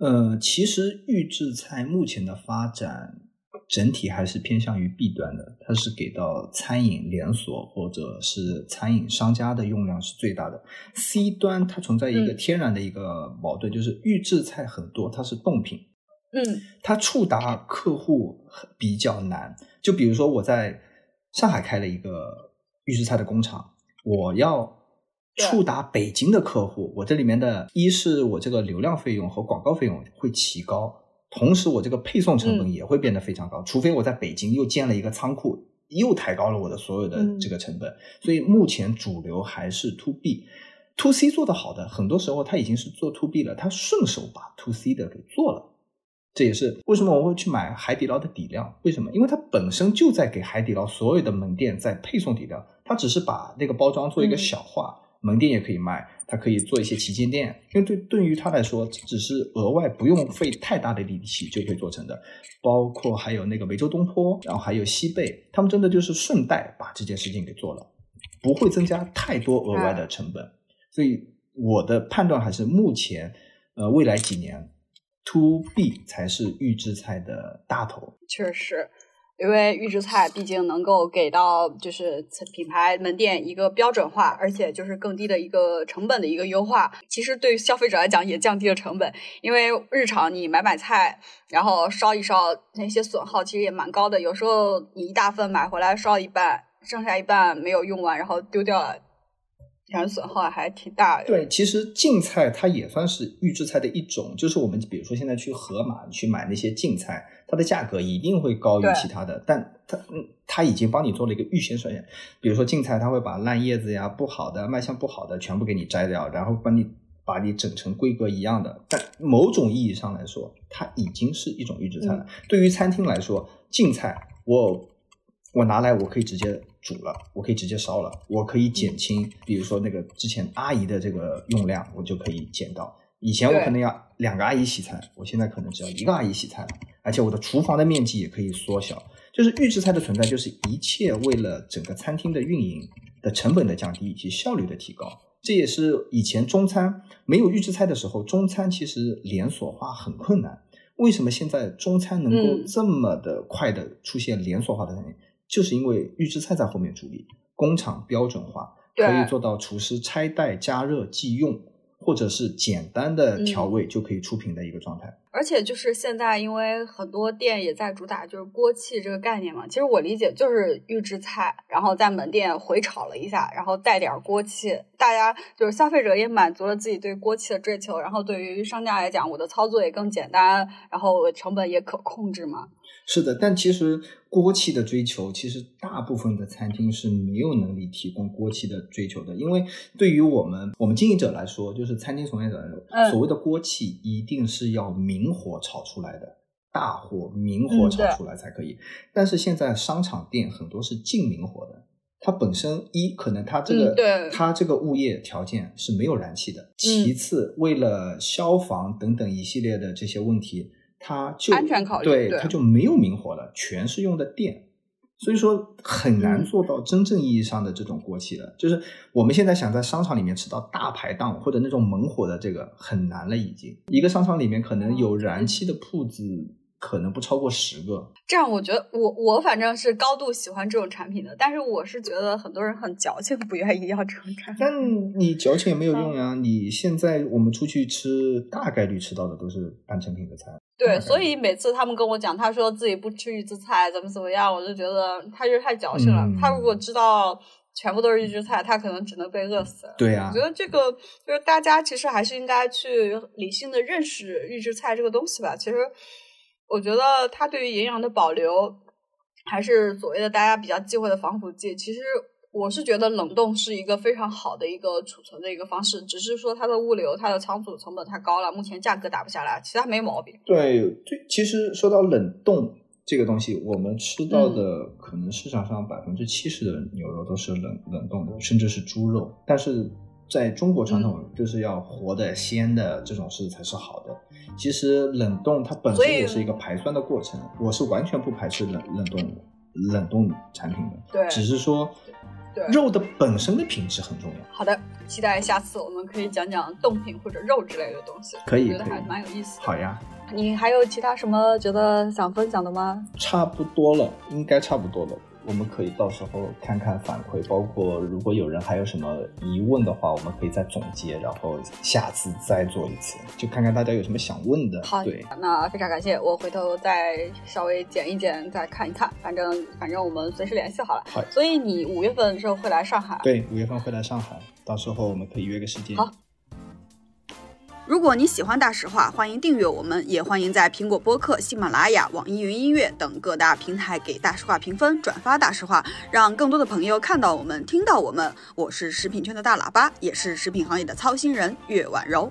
呃，其实预制菜目前的发展整体还是偏向于 B 端的，它是给到餐饮连锁或者是餐饮商家的用量是最大的。C 端它存在一个天然的一个矛盾，就是预制菜很多它是冻品，嗯，它触达客户比较难。就比如说我在上海开了一个预制菜的工厂，我要。触达北京的客户，我这里面的一是我这个流量费用和广告费用会提高，同时我这个配送成本也会变得非常高，除非我在北京又建了一个仓库，又抬高了我的所有的这个成本。所以目前主流还是 to B，to C 做的好的，很多时候他已经是做 to B 了，他顺手把 to C 的给做了。这也是为什么我会去买海底捞的底料，为什么？因为它本身就在给海底捞所有的门店在配送底料，它只是把那个包装做一个小化。门店也可以卖，它可以做一些旗舰店，因为对对于他来说，只是额外不用费太大的力气就可以做成的。包括还有那个梅州东坡，然后还有西贝，他们真的就是顺带把这件事情给做了，不会增加太多额外的成本。所以我的判断还是目前，呃，未来几年，to B 才是预制菜的大头。确实。因为预制菜毕竟能够给到就是品牌门店一个标准化，而且就是更低的一个成本的一个优化。其实对于消费者来讲也降低了成本，因为日常你买买菜，然后烧一烧，那些损耗其实也蛮高的。有时候你一大份买回来烧一半，剩下一半没有用完，然后丢掉了。产损耗还挺大的。对，其实净菜它也算是预制菜的一种，就是我们比如说现在去盒马去买那些净菜，它的价格一定会高于其他的，但它嗯，它已经帮你做了一个预先筛选。比如说净菜，它会把烂叶子呀、不好的、卖相不好的全部给你摘掉，然后帮你把你整成规格一样的。但某种意义上来说，它已经是一种预制菜了。对于餐厅来说，净菜我我拿来我可以直接。煮了，我可以直接烧了，我可以减轻，比如说那个之前阿姨的这个用量，我就可以减到。以前我可能要两个阿姨洗菜，我现在可能只要一个阿姨洗菜了，而且我的厨房的面积也可以缩小。就是预制菜的存在，就是一切为了整个餐厅的运营的成本的降低以及效率的提高。这也是以前中餐没有预制菜的时候，中餐其实连锁化很困难。为什么现在中餐能够这么的快的出现连锁化的餐厅？就是因为预制菜在后面助力，工厂标准化，可以做到厨师拆袋加热即用，或者是简单的调味就可以出品的一个状态。而且就是现在，因为很多店也在主打就是锅气这个概念嘛。其实我理解就是预制菜，然后在门店回炒了一下，然后带点锅气，大家就是消费者也满足了自己对锅气的追求。然后对于商家来讲，我的操作也更简单，然后成本也可控制嘛。是的，但其实锅气的追求，其实大部分的餐厅是没有能力提供锅气的追求的，因为对于我们我们经营者来说，就是餐厅从业者来说，所谓的锅气一定是要明火炒出来的，大火明火炒出来才可以。但是现在商场店很多是禁明火的，它本身一可能它这个它这个物业条件是没有燃气的，其次为了消防等等一系列的这些问题。它就安全考虑，对，它就没有明火了，全是用的电，所以说很难做到真正意义上的这种锅气了。就是我们现在想在商场里面吃到大排档或者那种猛火的这个很难了，已经一个商场里面可能有燃气的铺子可能不超过十个。这样，我觉得我我反正是高度喜欢这种产品的，但是我是觉得很多人很矫情，不愿意要这种产品。但你矫情也没有用呀！你现在我们出去吃，大概率吃到的都是半成品的菜。对，所以每次他们跟我讲，他说自己不吃预制菜，怎么怎么样，我就觉得他就是太矫情了。他如果知道全部都是预制菜，他可能只能被饿死。对呀，我觉得这个就是大家其实还是应该去理性的认识预制菜这个东西吧。其实我觉得它对于营养的保留，还是所谓的大家比较忌讳的防腐剂。其实。我是觉得冷冻是一个非常好的一个储存的一个方式，只是说它的物流、它的仓储成本太高了，目前价格打不下来，其他没毛病。对，对，其实说到冷冻这个东西，我们吃到的可能市场上百分之七十的牛肉都是冷冷冻的，甚至是猪肉。但是在中国传统就是要活的、鲜的这种是才是好的。其实冷冻它本身也是一个排酸的过程，我是完全不排斥冷冷冻冷冻产品的。对，只是说。肉的本身的品质很重要。好的，期待下次我们可以讲讲冻品或者肉之类的东西。可以，觉得还蛮有意思。好呀。你还有其他什么觉得想分享的吗？差不多了，应该差不多了。我们可以到时候看看反馈，包括如果有人还有什么疑问的话，我们可以再总结，然后下次再做一次，就看看大家有什么想问的。好，对，那非常感谢，我回头再稍微剪一剪，再看一看。反正反正我们随时联系好了。好，所以你五月份的时候会来上海？对，五月份会来上海，到时候我们可以约个时间。好。如果你喜欢大实话，欢迎订阅我们，也欢迎在苹果播客、喜马拉雅、网易云音乐等各大平台给大实话评分、转发大实话，让更多的朋友看到我们、听到我们。我是食品圈的大喇叭，也是食品行业的操心人岳婉柔。